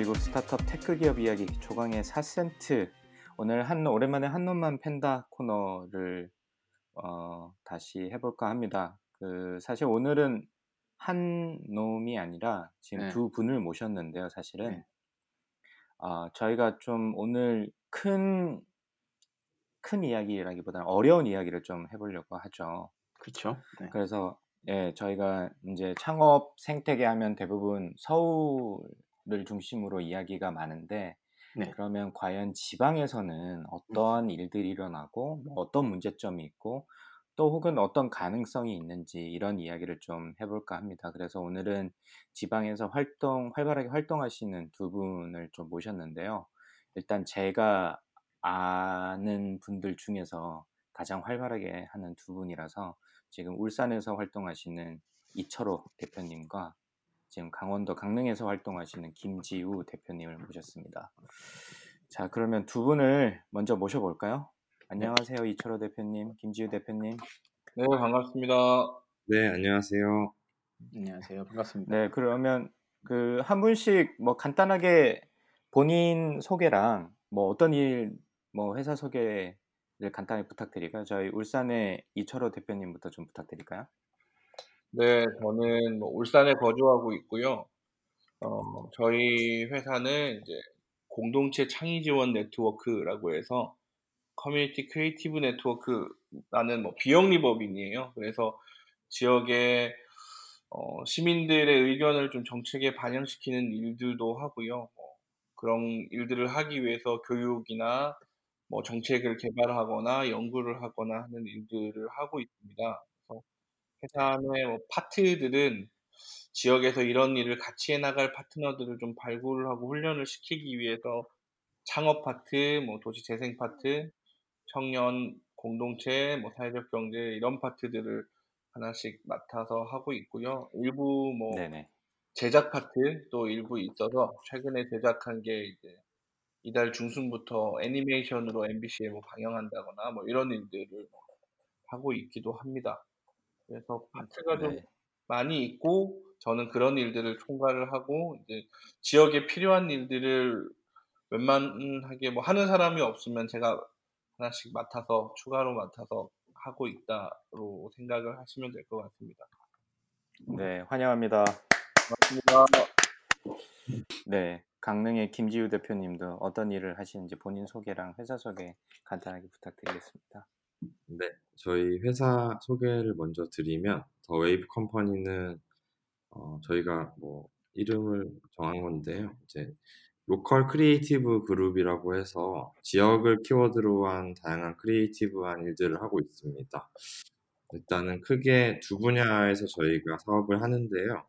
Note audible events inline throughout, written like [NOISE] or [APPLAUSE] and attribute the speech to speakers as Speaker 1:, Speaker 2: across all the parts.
Speaker 1: 미국 스타트업 tech 기업 이야기 조강의 4센트 오늘 한 오랜만에 한 놈만 팬다 코너를 어, 다시 해볼까 합니다. 그 사실 오늘은 한 놈이 아니라 지금
Speaker 2: 네.
Speaker 1: 두 분을 모셨는데요. 사실은
Speaker 2: 네.
Speaker 1: 아, 저희가 좀 오늘 큰큰 이야기라기보다는 어려운 이야기를 좀 해보려고 하죠.
Speaker 2: 그렇죠. 네.
Speaker 1: 그래서 예, 저희가 이제 창업 생태계 하면 대부분 서울 을 중심으로 이야기가 많은데
Speaker 2: 네.
Speaker 1: 그러면 과연 지방에서는 어떠한 일들이 일어나고 뭐 어떤 문제점이 있고 또 혹은 어떤 가능성이 있는지 이런 이야기를 좀 해볼까 합니다. 그래서 오늘은 지방에서 활동 활발하게 활동하시는 두 분을 좀 모셨는데요. 일단 제가 아는 분들 중에서 가장 활발하게 하는 두 분이라서 지금 울산에서 활동하시는 이철호 대표님과 지금 강원도 강릉에서 활동하시는 김지우 대표님을 모셨습니다. 자, 그러면 두 분을 먼저 모셔볼까요? 안녕하세요, 이철호 대표님, 김지우 대표님.
Speaker 3: 네, 반갑습니다.
Speaker 4: 네, 안녕하세요.
Speaker 2: 안녕하세요. 반갑습니다.
Speaker 1: 네, 그러면 그 한 분씩 뭐 간단하게 본인 소개랑 뭐 어떤 일, 뭐 회사 소개를 간단히 부탁드릴까요? 저희 울산의 이철호 대표님부터 좀 부탁드릴까요?
Speaker 3: 네, 저는 뭐 울산에 거주하고 있고요. 어, 저희 회사는 이제 공동체 창의 지원 네트워크라고 해서 community creative network라는 뭐 비영리법인이에요. 그래서 지역의 어, 시민들의 의견을 좀 정책에 반영시키는 일들도 하고요. 뭐 그런 일들을 하기 위해서 교육이나 뭐 정책을 개발하거나 연구를 하거나 하는 일들을 하고 있습니다. 그래서 회사 내뭐 파트들은 지역에서 이런 일을 같이 해나갈 파트너들을 좀 발굴을 하고 훈련을 시키기 위해서 창업 파트, 뭐 도시 재생 파트, 청년 공동체, 뭐 사회적 경제 이런 파트들을 하나씩 맡아서 하고 있고요. 일부 뭐
Speaker 1: 네네.
Speaker 3: 제작 파트 또 일부 있어서 최근에 제작한 게 이제 이달 중순부터 애니메이션으로 MBC에 뭐 방영한다거나 뭐 이런 일들을 뭐 하고 있기도 합니다. 그래서 파트가 좀
Speaker 1: 네.
Speaker 3: 많이 있고 저는 그런 일들을 총괄을 하고 이제 지역에 필요한 일들을 웬만하게 뭐 하는 사람이 없으면 제가 하나씩 맡아서 추가로 맡아서 하고 있다로 생각을 하시면 될 것 같습니다.
Speaker 1: 네, 환영합니다.
Speaker 3: 맞습니다.
Speaker 1: 네, 강릉의 김지우 대표님도 어떤 일을 하시는지 본인 소개랑 회사 소개 간단하게 부탁드리겠습니다.
Speaker 4: 네, 저희 회사 소개를 먼저 드리면 더웨이브컴퍼니는 어, 저희가 뭐 이름을 정한 건데요. 이제 local creative group이라고 해서 지역을 키워드로 한 다양한 creative한 일들을 하고 있습니다. 일단은 크게 두 분야에서 저희가 사업을 하는데요.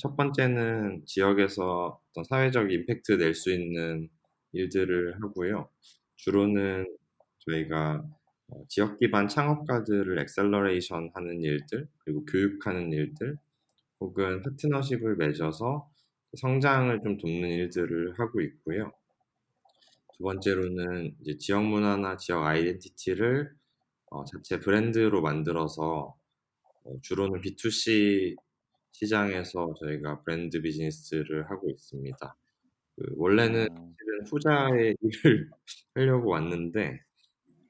Speaker 4: 첫 번째는 지역에서 어떤 사회적 임팩트 낼 수 있는 일들을 하고요. 주로는 저희가 어, 지역 기반 창업가들을 acceleration 하는 일들, 그리고 교육하는 일들, 혹은 파트너십을 맺어서 성장을 좀 돕는 일들을 하고 있고요. 두 번째로는 이제 지역 문화나 지역 아이덴티티를 어, 자체 브랜드로 만들어서 어, 주로는 B2C 시장에서 저희가 브랜드 비즈니스를 하고 있습니다. 그 원래는
Speaker 1: 음,
Speaker 4: 사실은 후자의 [LAUGHS] 일을 하려고 왔는데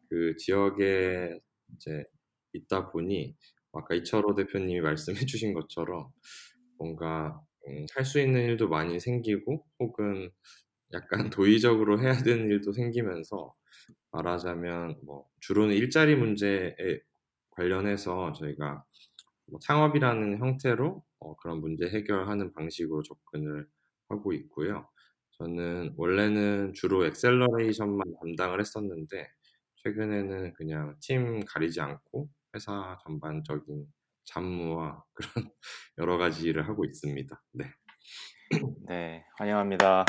Speaker 4: 그 지역에 이제 있다 보니 아까 이철호 대표님이 말씀해 [LAUGHS] 주신 것처럼 뭔가 음, 할수 있는 일도 많이 생기고 혹은 약간 [LAUGHS] 도의적으로 해야 되는 일도 생기면서 말하자면 뭐 주로는 일자리 문제에 관련해서 저희가 뭐 창업이라는 형태로 어, 그런 문제 해결하는 방식으로 접근을 하고 있고요. 저는 원래는 주로 엑셀러레이션만 담당을 했었는데 최근에는 그냥 팀 가리지 않고 회사 전반적인 잡무와 [LAUGHS] 그런 여러 가지 일을 하고 있습니다. 네.
Speaker 1: 네, 환영합니다.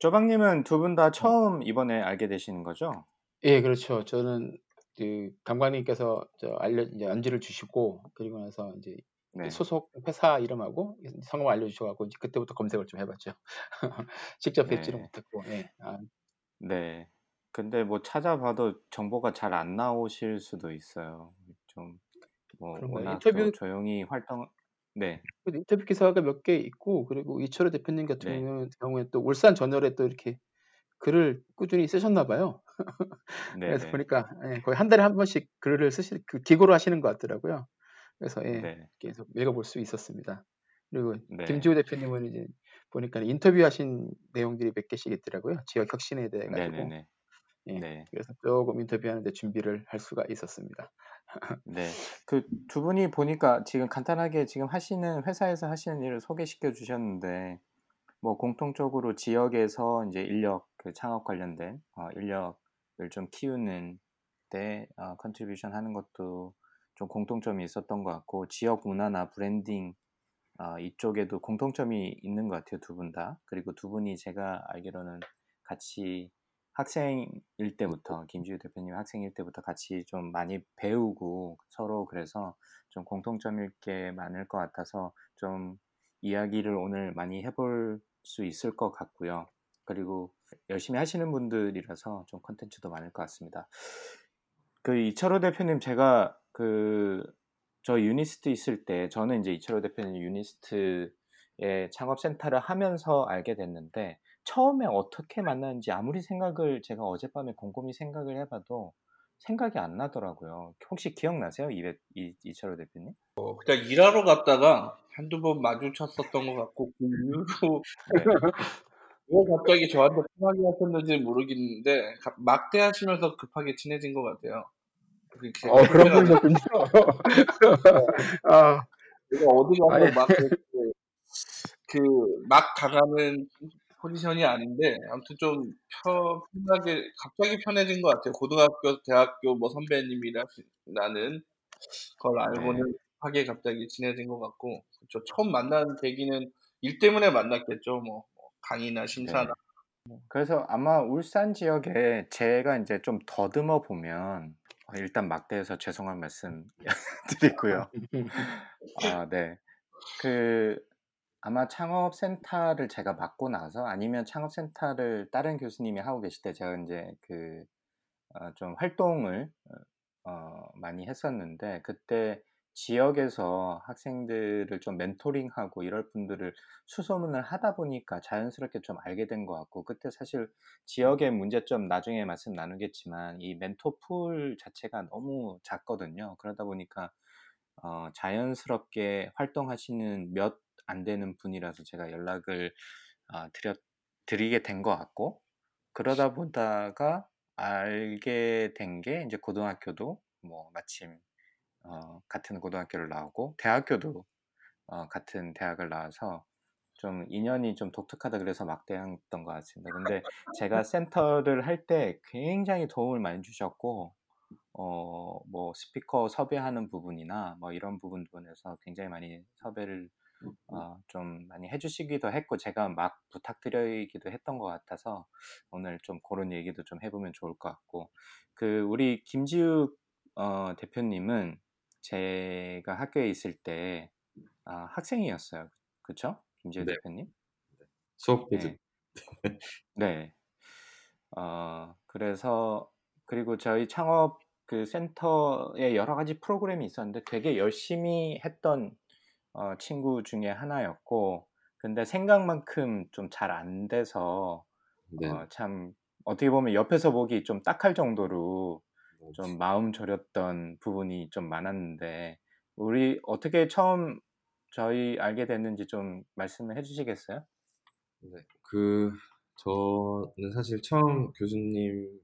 Speaker 1: 조방님은 두 분 다 처음 이번에 알게 되시는 거죠?
Speaker 2: 예, 그렇죠. 저는 그 감독님께서 저 알려 이제 안지를 주시고 그리고 나서 이제
Speaker 1: 네,
Speaker 2: 소속 회사 이름하고 성함 알려주셔가지고 이제 그때부터 검색을 좀 해봤죠. [LAUGHS] 직접 뵙지는
Speaker 1: 네,
Speaker 2: 못했고, 예. 아,
Speaker 1: 네. 근데 뭐 찾아봐도 정보가 잘 안 나오실 수도 있어요. 좀 뭐? 워낙 또
Speaker 2: 인터뷰
Speaker 1: 조용히 활동, 네,
Speaker 2: 그 인터뷰 기사가 몇 개 있고 그리고 이철호 대표님 같은
Speaker 1: 네,
Speaker 2: 경우는 경우에 또 울산 저널에 또 이렇게 글을 꾸준히 쓰셨나 봐요.
Speaker 1: 네, [LAUGHS]
Speaker 2: 그래서
Speaker 1: 네,
Speaker 2: 보니까 예, 거의 한 달에 한 번씩 글을 쓰실 그 기고로 하시는 것 같더라고요. 그래서 예,
Speaker 1: 네,
Speaker 2: 계속 읽어볼 수 있었습니다. 그리고
Speaker 1: 네,
Speaker 2: 김지호 대표님은 이제 보니까 인터뷰하신 내용들이 몇 개씩 있더라고요. 지역 혁신에 대해 가지고
Speaker 1: 네,
Speaker 2: 예,
Speaker 1: 네.
Speaker 2: 그래서 조금 인터뷰하는데 준비를 할 수가 있었습니다. [LAUGHS]
Speaker 1: 네. 그 두 분이 보니까 지금 간단하게 지금 하시는 회사에서 하시는 일을 소개시켜 주셨는데 뭐 공통적으로 지역에서 이제 인력 그 창업 관련된 어, 인력을 좀 키우는 데 어, contribution 하는 것도 좀 공통점이 있었던 것 같고 지역 문화나 브랜딩 어, 이쪽에도 공통점이 있는 것 같아요 두 분 다. 그리고 두 분이 제가 알기로는 같이 학생일 때부터 김지우 대표님 학생일 때부터 같이 좀 많이 배우고 서로 그래서 좀 공통점일 게 많을 것 같아서 좀 이야기를 오늘 많이 해볼 수 있을 것 같고요. 그리고 열심히 하시는 분들이라서 좀 컨텐츠도 많을 것 같습니다. 그 이철호 대표님 제가 그 저 유니스트 있을 때 저는 이제 이철호 대표님 유니스트의 창업센터를 하면서 알게 됐는데 처음에 어떻게 만났는지 아무리 생각을 제가 어젯밤에 곰곰이 생각을 해봐도 생각이 안 나더라고요. 혹시 기억나세요? 이, 이, 이철호 대표님?
Speaker 3: 어, 그냥 일하러 갔다가 한두 번 마주쳤었던 것 같고 그 이후로
Speaker 1: 네. [LAUGHS]
Speaker 3: 왜 갑자기 저한테 편하게 하셨는지 모르겠는데 가- 막대 하시면서 급하게 친해진 것 같아요.
Speaker 2: 어, 그런 분이셨군요. [LAUGHS] 아,
Speaker 3: 내가 어디 가서
Speaker 2: 아니,
Speaker 3: 막그 막 당하는 포지션이 아닌데 아무튼 좀 편, 편하게 갑자기 편해진 것 같아요. 고등학교, 대학교 뭐 선배님이라는 걸 알고는
Speaker 1: 네.
Speaker 3: 하게 갑자기 친해진 것 같고 그쵸. 처음 만난 계기는 일 때문에 만났겠죠. 뭐, 뭐 강의나 심사나
Speaker 1: 네. 그래서 아마 울산 지역에 제가 이제 좀 더듬어 보면 어, 일단 막대에서 죄송한 말씀 [LAUGHS] 드리고요. [LAUGHS] 아, 네. 그 아마 창업센터를 제가 맡고 나서 아니면 창업센터를 다른 교수님이 하고 계실 때 제가 이제 그 어, 좀 활동을 어, 어, 많이 했었는데 그때 지역에서 학생들을 좀 멘토링하고 이럴 분들을 수소문을 하다 보니까 자연스럽게 좀 알게 된 것 같고 그때 사실 지역의 문제점 나중에 말씀 나누겠지만 이 멘토 풀 자체가 너무 작거든요. 그러다 보니까 어, 자연스럽게 활동하시는 몇 안 되는 분이라서 제가 연락을 어, 드렸, 드리게 된 것 같고 그러다 보다가 알게 된 게 이제 고등학교도 뭐 마침 어, 같은 고등학교를 나오고 대학교도 어, 같은 대학을 나와서 좀 인연이 좀 독특하다 그래서 막대했던 것 같습니다. 근데 제가 센터를 할 때 굉장히 도움을 많이 주셨고 어, 뭐 스피커 섭외하는 부분이나 뭐 이런 부분에서 굉장히 많이 섭외를 어, 좀 많이 해주시기도 했고 제가 막 부탁드리기도 했던 것 같아서 오늘 좀 그런 얘기도 좀 해보면 좋을 것 같고 그 우리 김지욱 어, 대표님은 제가 학교에 있을 때 아, 학생이었어요. 그쵸? 김지욱
Speaker 4: 네.
Speaker 1: 대표님?
Speaker 4: 수업 보드.
Speaker 1: 네. 네. 어, 그래서 그리고 저희 창업 그 센터에 여러 가지 프로그램이 있었는데 되게 열심히 했던 어, 친구 중에 하나였고 근데 생각만큼 좀 잘 안 돼서
Speaker 4: 네.
Speaker 1: 어, 참 어떻게 보면 옆에서 보기 좀 딱할 정도로
Speaker 4: 뭐,
Speaker 1: 좀 마음 졸였던 부분이 좀 많았는데 우리 어떻게 처음 저희 알게 됐는지 좀 말씀을 해주시겠어요?
Speaker 4: 네. 그 저는 사실 처음 교수님을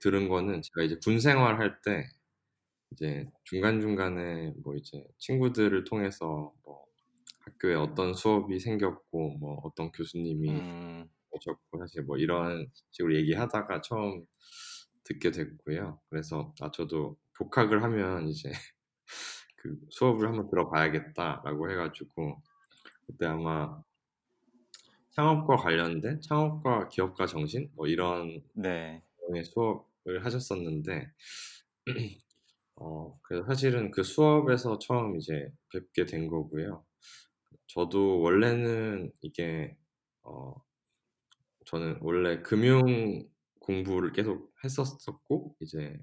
Speaker 4: 들은 거는 제가 이제 군 생활할 때 이제 중간중간에 뭐 이제 친구들을 통해서 뭐 학교에 어떤 수업이 생겼고 뭐 어떤 교수님이
Speaker 1: 음,
Speaker 4: 오셨고 사실 뭐 이런 식으로 얘기하다가 처음 듣게 됐고요. 그래서 아 저도 복학을 하면 이제 [LAUGHS] 그 수업을 한번 들어봐야겠다라고 해가지고 그때 아마 창업과 관련된 창업과 기업가 정신 뭐 이런
Speaker 1: 네.
Speaker 4: 수업을 하셨었는데 어 그래서 사실은 그 수업에서 처음 이제 뵙게 된 거고요. 저도 원래는 이게 어 저는 원래 금융 공부를 계속 했었었고 이제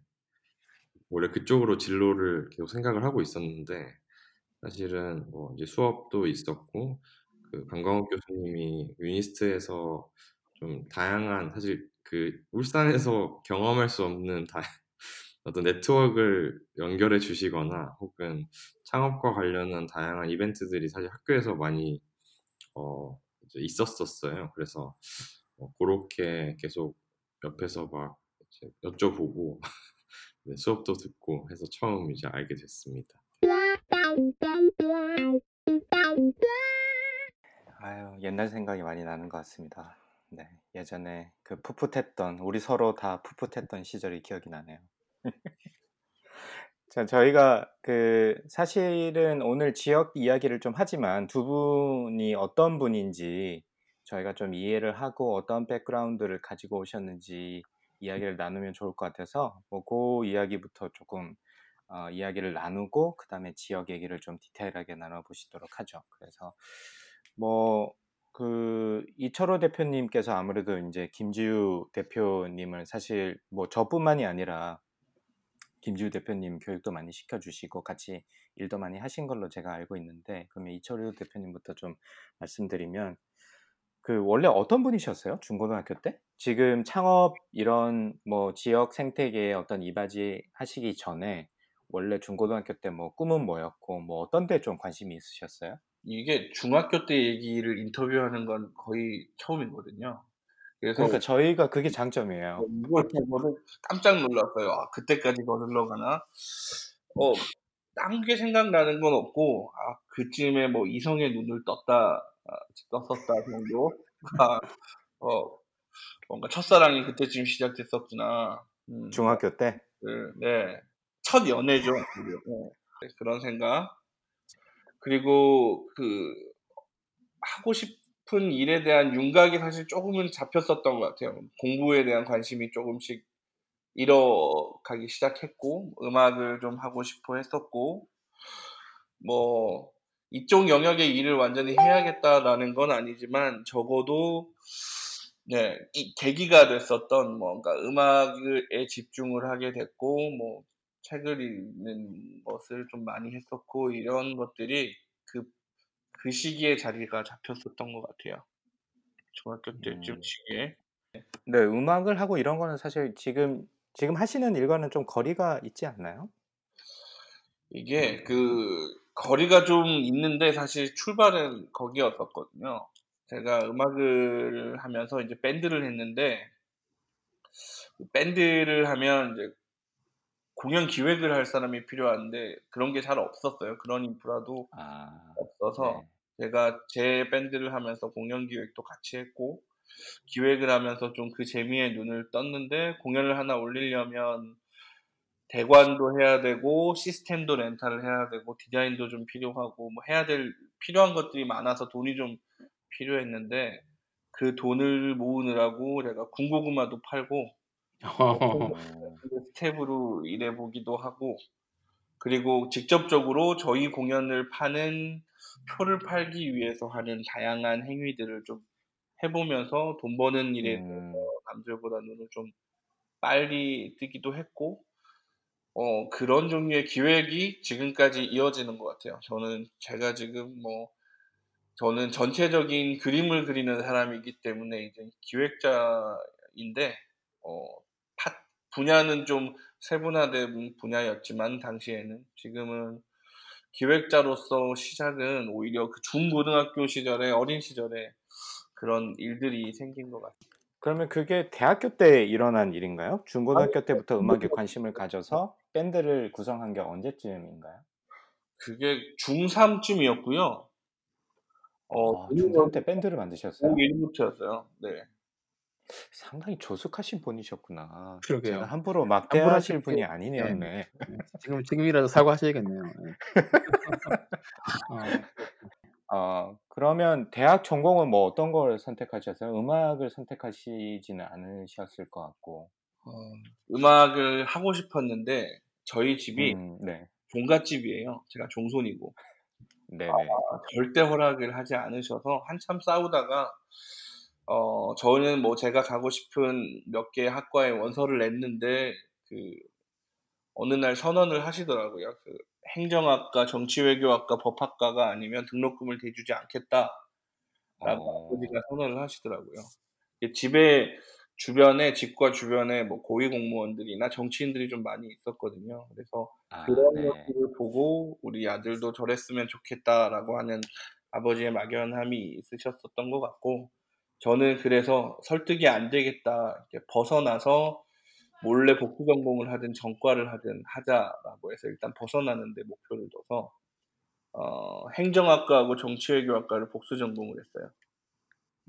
Speaker 4: 원래 그쪽으로 진로를 계속 생각을 하고 있었는데 사실은 뭐 이제 수업도 있었고 그 강광욱 교수님이 유니스트에서 좀 다양한 사실 그 울산에서 경험할 수 없는 다 어떤 네트워크를 연결해 주시거나 혹은 창업과 관련한 다양한 이벤트들이 사실 학교에서 많이 어 있었었어요. 그래서 어 고렇게 계속 옆에서 막 여쭤보고 [LAUGHS] 네, 수업도 듣고 해서 처음 이제 알게 됐습니다.
Speaker 1: 아유, 옛날 생각이 많이 나는 것 같습니다. 네, 예전에 그 풋풋했던, 우리 서로 다 풋풋했던 시절이 기억이 나네요. 자, 저희가 그 사실은 오늘 지역 이야기를 좀 하지만 두 분이 어떤 분인지 저희가 좀 이해를 하고 어떤 백그라운드를 가지고 오셨는지 이야기를 나누면 좋을 것 같아서 뭐그 이야기부터 조금 어, 이야기를 나누고 그 다음에 지역 얘기를 좀 디테일하게 나눠보시도록 하죠. 그래서 뭐 그 이철호 대표님께서 아무래도 이제 김지우 대표님을 사실 뭐 저뿐만이 아니라 김지우 대표님 교육도 많이 시켜주시고 같이 일도 많이 하신 걸로 제가 알고 있는데 그러면 이철호 대표님부터 좀 말씀드리면 그 원래 어떤 분이셨어요? 중고등학교 때? 지금 창업 이런 뭐 지역 생태계에 어떤 이바지 하시기 전에 원래 중고등학교 때 뭐 꿈은 뭐였고 뭐 어떤 데 좀 관심이 있으셨어요?
Speaker 3: 이게 중학교 때 얘기를 인터뷰하는 건 거의 처음이거든요. 그래서
Speaker 1: 그러니까 저희가 그게 장점이에요.
Speaker 3: 이걸 보고는 깜짝 놀랐어요. 아, 그때까지 더 흘러가나? 어, 딴 게 생각나는 건 없고, 아, 그쯤에 뭐 이성의 눈을 떴다, 아, 떴었다 정도가, 어, 뭔가 첫사랑이 그때쯤 시작됐었구나. 음,
Speaker 1: 중학교 때?
Speaker 3: 그, 네. 첫 연애죠. 네. 그런 생각. 그리고 그, 하고 싶 은 일에 대한 윤곽이 사실 조금은 잡혔었던 것 같아요. 공부에 대한 관심이 조금씩 잃어가기 시작했고, 음악을 좀 하고 싶어 했었고, 뭐, 이쪽 영역의 일을 완전히 해야겠다라는 건 아니지만, 적어도, 네, 이 계기가 됐었던 뭔가 음악에 집중을 하게 됐고, 뭐, 책을 읽는 것을 좀 많이 했었고, 이런 것들이 그, 그 시기에 자리가 잡혔었던 것 같아요. 중학교 때쯤
Speaker 1: 음.
Speaker 3: 시기에.
Speaker 1: 네, 음악을 하고 이런 거는 사실 지금 지금 하시는 일과는 좀 거리가 있지 않나요?
Speaker 3: 이게 그 거리가 좀 있는데 사실 출발은 거기였었거든요. 제가 음악을 하면서 이제 밴드를 했는데 밴드를 하면 이제 공연 기획을 할 사람이 필요한데 그런 게 잘 없었어요. 그런 인프라도
Speaker 1: 아,
Speaker 3: 없어서
Speaker 1: 네.
Speaker 3: 제가 제 밴드를 하면서 공연 기획도 같이 했고 기획을 하면서 좀 그 재미에 눈을 떴는데 공연을 하나 올리려면 대관도 해야 되고 시스템도 렌탈을 해야 되고 디자인도 좀 필요하고 뭐 해야 될 필요한 것들이 많아서 돈이 좀 필요했는데 그 돈을 모으느라고 제가 군고구마도 팔고
Speaker 1: 어, [LAUGHS]
Speaker 3: 스텝으로 일해보기도 하고 그리고 직접적으로 저희 공연을 파는 표를 팔기 위해서 하는 다양한 행위들을 좀 해보면서 돈 버는 일에
Speaker 1: 음,
Speaker 3: 남들보다 눈을 좀 빨리 뜨기도 했고 어, 그런 종류의 기획이 지금까지 이어지는 것 같아요. 저는 제가 지금 뭐 저는 전체적인 그림을 그리는 사람이기 때문에 이제 기획자인데 어, 파, 분야는 좀 세분화된 분야였지만 당시에는 지금은 기획자로서 시작은 오히려 그 중고등학교 시절에 어린 시절에 그런 일들이 생긴 것 같아요.
Speaker 1: 그러면 그게 대학교 때 일어난 일인가요? 중고등학교 때부터 음악에 관심을 가져서 밴드를 구성한 게 언제쯤인가요?
Speaker 3: 그게 중3쯤이었고요. 어,
Speaker 1: 아, 중3 때 밴드를 만드셨어요?
Speaker 3: 고1부터였어요. 네.
Speaker 1: 상당히 조숙하신 분이셨구나.
Speaker 2: 그러게요.
Speaker 1: 제가 함부로 막대하실 분이
Speaker 2: 예.
Speaker 1: 아니네였네.
Speaker 2: 네. 지금 지금이라도 사과하셔야겠네요. 예. 어. [LAUGHS]
Speaker 1: 어 그러면 대학 전공은 뭐 어떤 걸 선택하셨어요? 음악을 선택하시지는 않으셨을 것 같고.
Speaker 3: 어, 음악을 하고 싶었는데 저희 집이
Speaker 1: 음 네.
Speaker 3: 종갓집이에요. 제가 종손이고.
Speaker 1: 네네.
Speaker 3: 아 절대 허락을 하지 않으셔서 한참 싸우다가 어 저는 뭐 제가 가고 싶은 몇 개의 학과에 원서를 냈는데 그 어느 날 선언을 하시더라고요. 그 "행정학과, 정치외교학과, 법학과가 아니면 등록금을 대주지 않겠다."라고
Speaker 1: 어.
Speaker 3: 아버지가 선언을 하시더라고요. 이 집에 주변에 집과 주변에 뭐 고위 공무원들이나 정치인들이 좀 많이 있었거든요. 그래서
Speaker 1: 아
Speaker 3: 그런
Speaker 1: 네.
Speaker 3: 모습을 보고 '우리 아들도 저랬으면 좋겠다.'라고 하는 아버지의 막연함이 있으셨었던 것 같고 저는 그래서 '설득이 안 되겠다. 이렇게 벗어나서 몰래 복수 전공을 하든 전과를 하든 하자.'라고 해서 일단 벗어나는 데 목표를 둬서 어 행정학과하고 정치외교학과를 복수 전공을 했어요.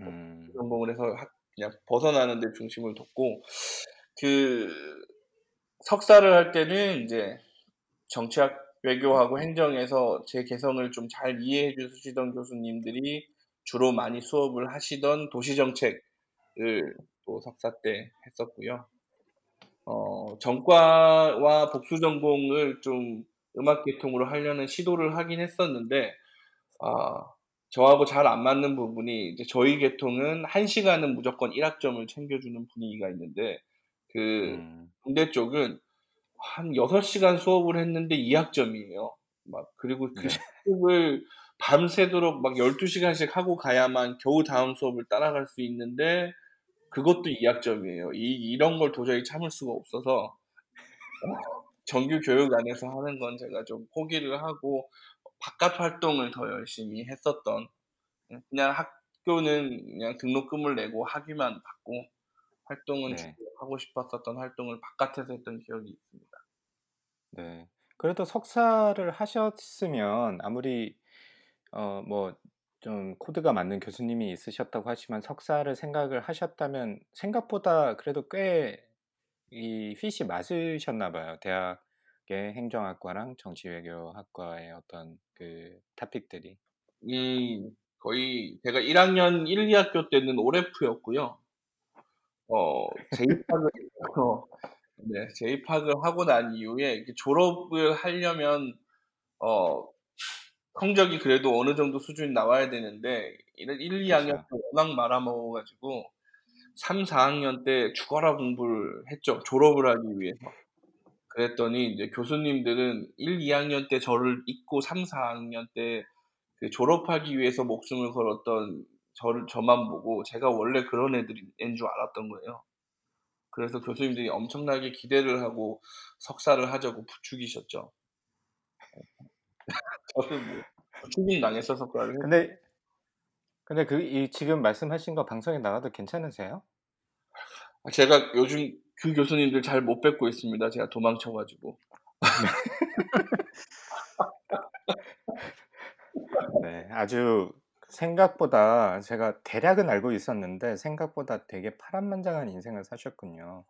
Speaker 1: 음.
Speaker 3: 복수 전공을 해서 학 그냥 벗어나는 데 중심을 뒀고 그 석사를 할 때는 인제 정치학, 외교하고 행정에서 제 개성을 좀 잘 이해해 주시던 교수님들이 주로 많이 수업을 하시던 도시정책을 또 석사 때 했었고요. 어 전과와 복수 전공을 좀 음악 계통으로 하려는 시도를 하긴 했었는데 아 저하고 잘 안 맞는 부분이 이제 저희 계통은 1 시간은 무조건 1 학점을 챙겨주는 분위기가 있는데 그
Speaker 1: 음.
Speaker 3: 공대 쪽은 한 6 시간 수업을 했는데 2 학점이에요. 막 그리고 그
Speaker 1: 네.
Speaker 3: 실습을 밤새도록 막 12 시간씩 하고 가야만 겨우 다음 수업을 따라갈 수 있는데 그것도 2 학점이에요. 이 이런 걸 도저히 참을 수가 없어서 어 정규 교육 안에서 하는 건 제가 좀 포기를 하고 바깥 활동을 더 열심히 했었던 음 그냥 학교는 그냥 등록금을 내고 학위만 받고 활동은
Speaker 1: 네.
Speaker 3: 하고 싶었었던 활동을 바깥에서 했던 기억이 있습니다.
Speaker 1: 네. 그래도 석사를 하셨으면 아무리 어 뭐 좀 코드가 맞는 교수님이 있으셨다고 하지만 석사를 생각을 하셨다면 생각보다 그래도 꽤이 핏이 맞으셨나 봐요. 대학의 행정학과랑 정치외교학과의 어떤 그 토픽들이.
Speaker 3: 음 거의 제가 1 학년 1, 2 학교 때는 오레프였고요. 어 재입학을 해서 [LAUGHS] 네 재입학을 하고 난 이후에 졸업을 하려면 어 성적이 그래도 어느 정도 수준이 나와야 되는데 1, 1, 2 학년
Speaker 1: 그쵸.
Speaker 3: 때 워낙 말아먹어 가지고 3, 4 학년 때 죽어라 공부를 했죠, 졸업을 하기 위해서. 그랬더니 인제 교수님들은 1, 2 학년 때 저를 잊고 3, 4 학년 때 그 졸업하기 위해서 목숨을 걸었던 저를 저만 보고 제가 원래 그런 애들이 인줄 알았던 거예요. 그래서 교수님들이 엄청나게 기대를 하고 석사를 하자고 부추기셨죠. [LAUGHS] 저는 뭐 추궁당해서 석사를 했
Speaker 1: 근데 근데 그 이 지금 말씀하신 거 방송에 나가도 괜찮으세요?
Speaker 3: 아 제가 요즘 그 교수님들 잘 못 뵙고 있습니다, 제가 도망쳐 가지고.
Speaker 1: 네. 아주 생각보다 제가 대략은 알고 있었는데 생각보다 되게 파란만장한 인생을 사셨군요.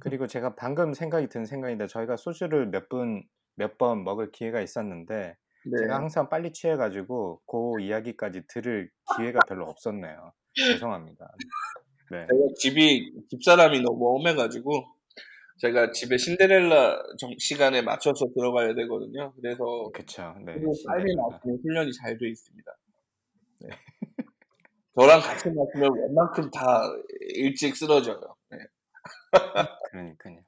Speaker 1: 그리고 제가 방금 생각이 든 생각인데 저희가 소주를 몇 분 몇 번 먹을 기회가 있었는데 제가
Speaker 3: 네.
Speaker 1: 항상 빨리 취해 가지고 고 이야기까지 들을 기회가 별로 없었네요. 죄송합니다. 네.
Speaker 3: 제가 집이 집사람이 너무 험해 가지고 제가 집에 신데렐라 정 시간에 맞춰서 들어가야 되거든요. 그래서
Speaker 1: 그쵸. 네.
Speaker 3: 빨리. 마시는 훈련이 잘 돼 있습니다. 네. 저랑 같이 마시면 웬만큼 다 일찍 쓰러져요. [LAUGHS] 네.
Speaker 1: 그러니깐요.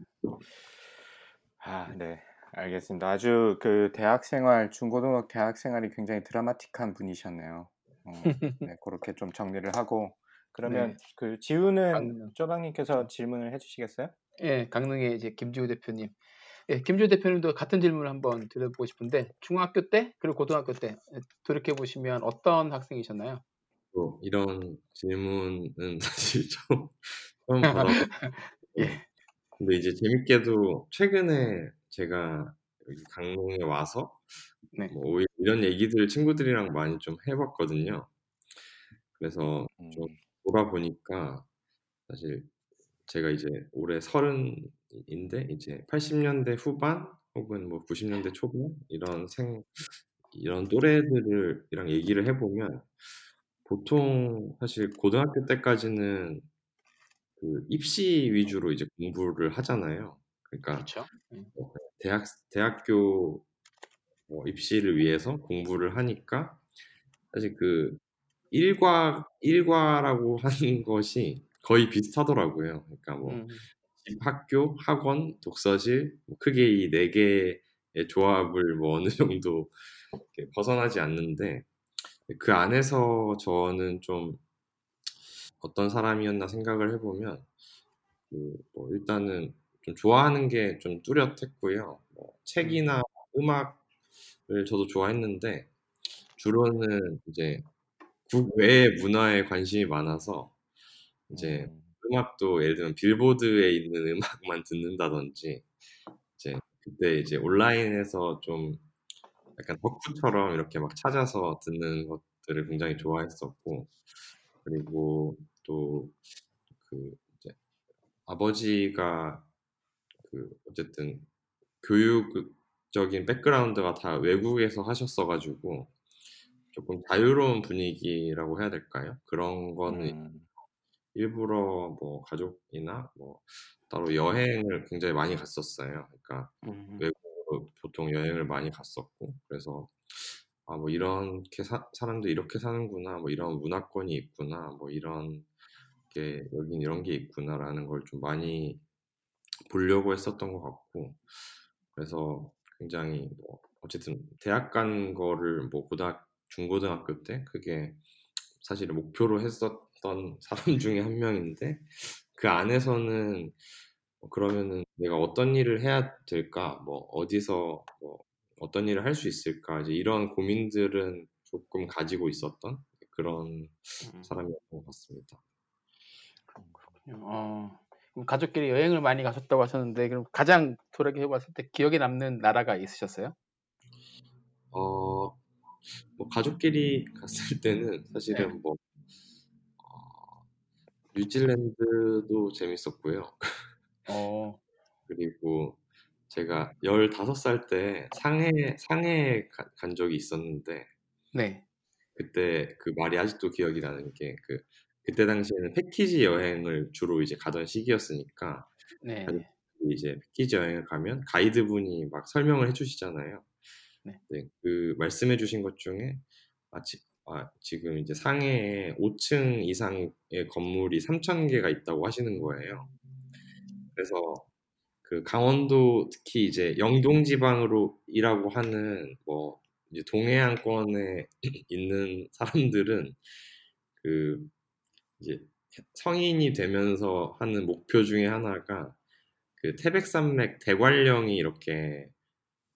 Speaker 1: 아 네. 알겠습니다. 아주 그 대학 생활 중고등학 대학 생활이 굉장히 드라마틱한 분이셨네요. 어 네 고렇게 좀 정리를 하고 그러면
Speaker 2: 네.
Speaker 1: 그 지우는
Speaker 2: 강릉.
Speaker 1: 쪼박님께서 질문을 해 주시겠어요?
Speaker 2: 예. 강릉의 이제 김지우 대표님. 예 김지우 대표님도 같은 질문을 한번 드려보고 싶은데 중학교 때 그리고 고등학교 때예 돌이켜 보시면 어떤 학생이셨나요?
Speaker 4: 또 이런 질문은 [LAUGHS] 사실 처음 처음 받아 [LAUGHS]
Speaker 2: 예.
Speaker 4: 근데 이제 재밌게도 최근에 제가 여기 강릉에 와서
Speaker 2: 네.
Speaker 4: 뭐 이런 얘기들을 친구들이랑 많이 좀 해 봤거든요. 그래서 좀
Speaker 1: 음.
Speaker 4: 돌아보니까 사실 제가 이제 올해 서른인데 이제 80년대 후반 혹은 뭐 90년대 초반 이런 생 이런 또래들이랑 얘기를 해보면 보통 사실 고등학교 때까지는 그 입시 위주로 이제 공부를 하잖아요. 그러니까
Speaker 2: 그렇죠. 음.
Speaker 4: 뭐 대학 대학교 뭐 입시를 위해서 공부를 하니까 사실 그 일과 일과라고 [LAUGHS] 하는 것이 거의 비슷하더라고요. 그러니까 뭐
Speaker 2: 음.
Speaker 4: 집, 학교, 학원, 독서실 뭐 크게 이 네 개의 조합을 뭐 어느 [LAUGHS] 정도 벗어나지 않는데 그 안에서 저는 좀 어떤 사람이었나 생각을 해보면 그 뭐 일단은 좀 좋아하는 게 좀 뚜렷했고요. 뭐 책이나 음악을 저도 좋아했는데 주로는 이제 국외 문화에 관심이 많아서 이제
Speaker 1: 음.
Speaker 4: 음악도 예를 들면 빌보드에 있는 [LAUGHS] 음악만 듣는다든지 이제 그때 이제 온라인에서 좀 약간 덕후처럼 이렇게 막 찾아서 듣는 것들을 굉장히 좋아했었고 그리고 또 그 이제 아버지가 그 어쨌든 교육적인 백그라운드가 다 외국에서 하셨어 가지고 조금 자유로운 분위기라고 해야 될까요? 그런 거는
Speaker 1: 음.
Speaker 4: 일부러 뭐 가족이나 뭐 따로 여행을 굉장히 많이 갔었어요. 그러니까
Speaker 2: 음.
Speaker 4: 외국으로 보통 여행을 많이 갔었고 그래서 아 뭐 이렇게 사, 사람들 이렇게 사는구나 뭐 이런 문화권이 있구나 뭐 이런 게 여긴 이런 게 있구나라는 걸 좀 많이 보려고 했었던 것 같고 그래서 굉장히 뭐 어쨌든 대학 간 거를 뭐 고등학 중고등학교 때 그게 사실은 목표로 했었던 [LAUGHS] 사람 중에 한 명인데 그 안에서는 뭐 그러면은 내가 어떤 일을 해야 될까 뭐 어디서 뭐 어떤 일을 할 수 있을까 이제 이런 고민들은 조금 가지고 있었던 그런
Speaker 2: 음.
Speaker 4: 사람이었던 것 같습니다.
Speaker 2: 그렇군요. 어. 그럼 가족끼리 여행을 많이 가셨다고 하셨는데 그럼 가장 돌이켜 봤을 때 기억에 남는 나라가 있으셨어요?
Speaker 4: 어, 뭐 가족끼리 갔을 때는 사실은
Speaker 2: 네.
Speaker 4: 뭐 어, 뉴질랜드도 재밌었고요.
Speaker 2: 어. [LAUGHS]
Speaker 4: 그리고 제가 15살 때 상해 상해에 가- 간 적이 있었는데
Speaker 2: 네.
Speaker 4: 그때 그 말이 아직도 기억이 나는 게 그 그때 당시에는 패키지 여행을 주로 이제 가던 시기였으니까
Speaker 2: 네.
Speaker 4: 이제 패키지 여행을 가면 가이드분이 막 설명을 해주시잖아요.
Speaker 2: 네.
Speaker 4: 네, 그 말씀해주신 것 중에 아, 지, 아, 지금 이제 상해에 5층 이상의 건물이 3천 개가 있다고 하시는 거예요. 그래서 그 강원도 특히 이제 영동 지방으로 일하고 하는 뭐 이제 동해안권에 [CLEARS THROAT] 있는 사람들은 그 이제 성인이 되면서 하는 목표 중에 하나가 그 태백산맥 대관령이 이렇게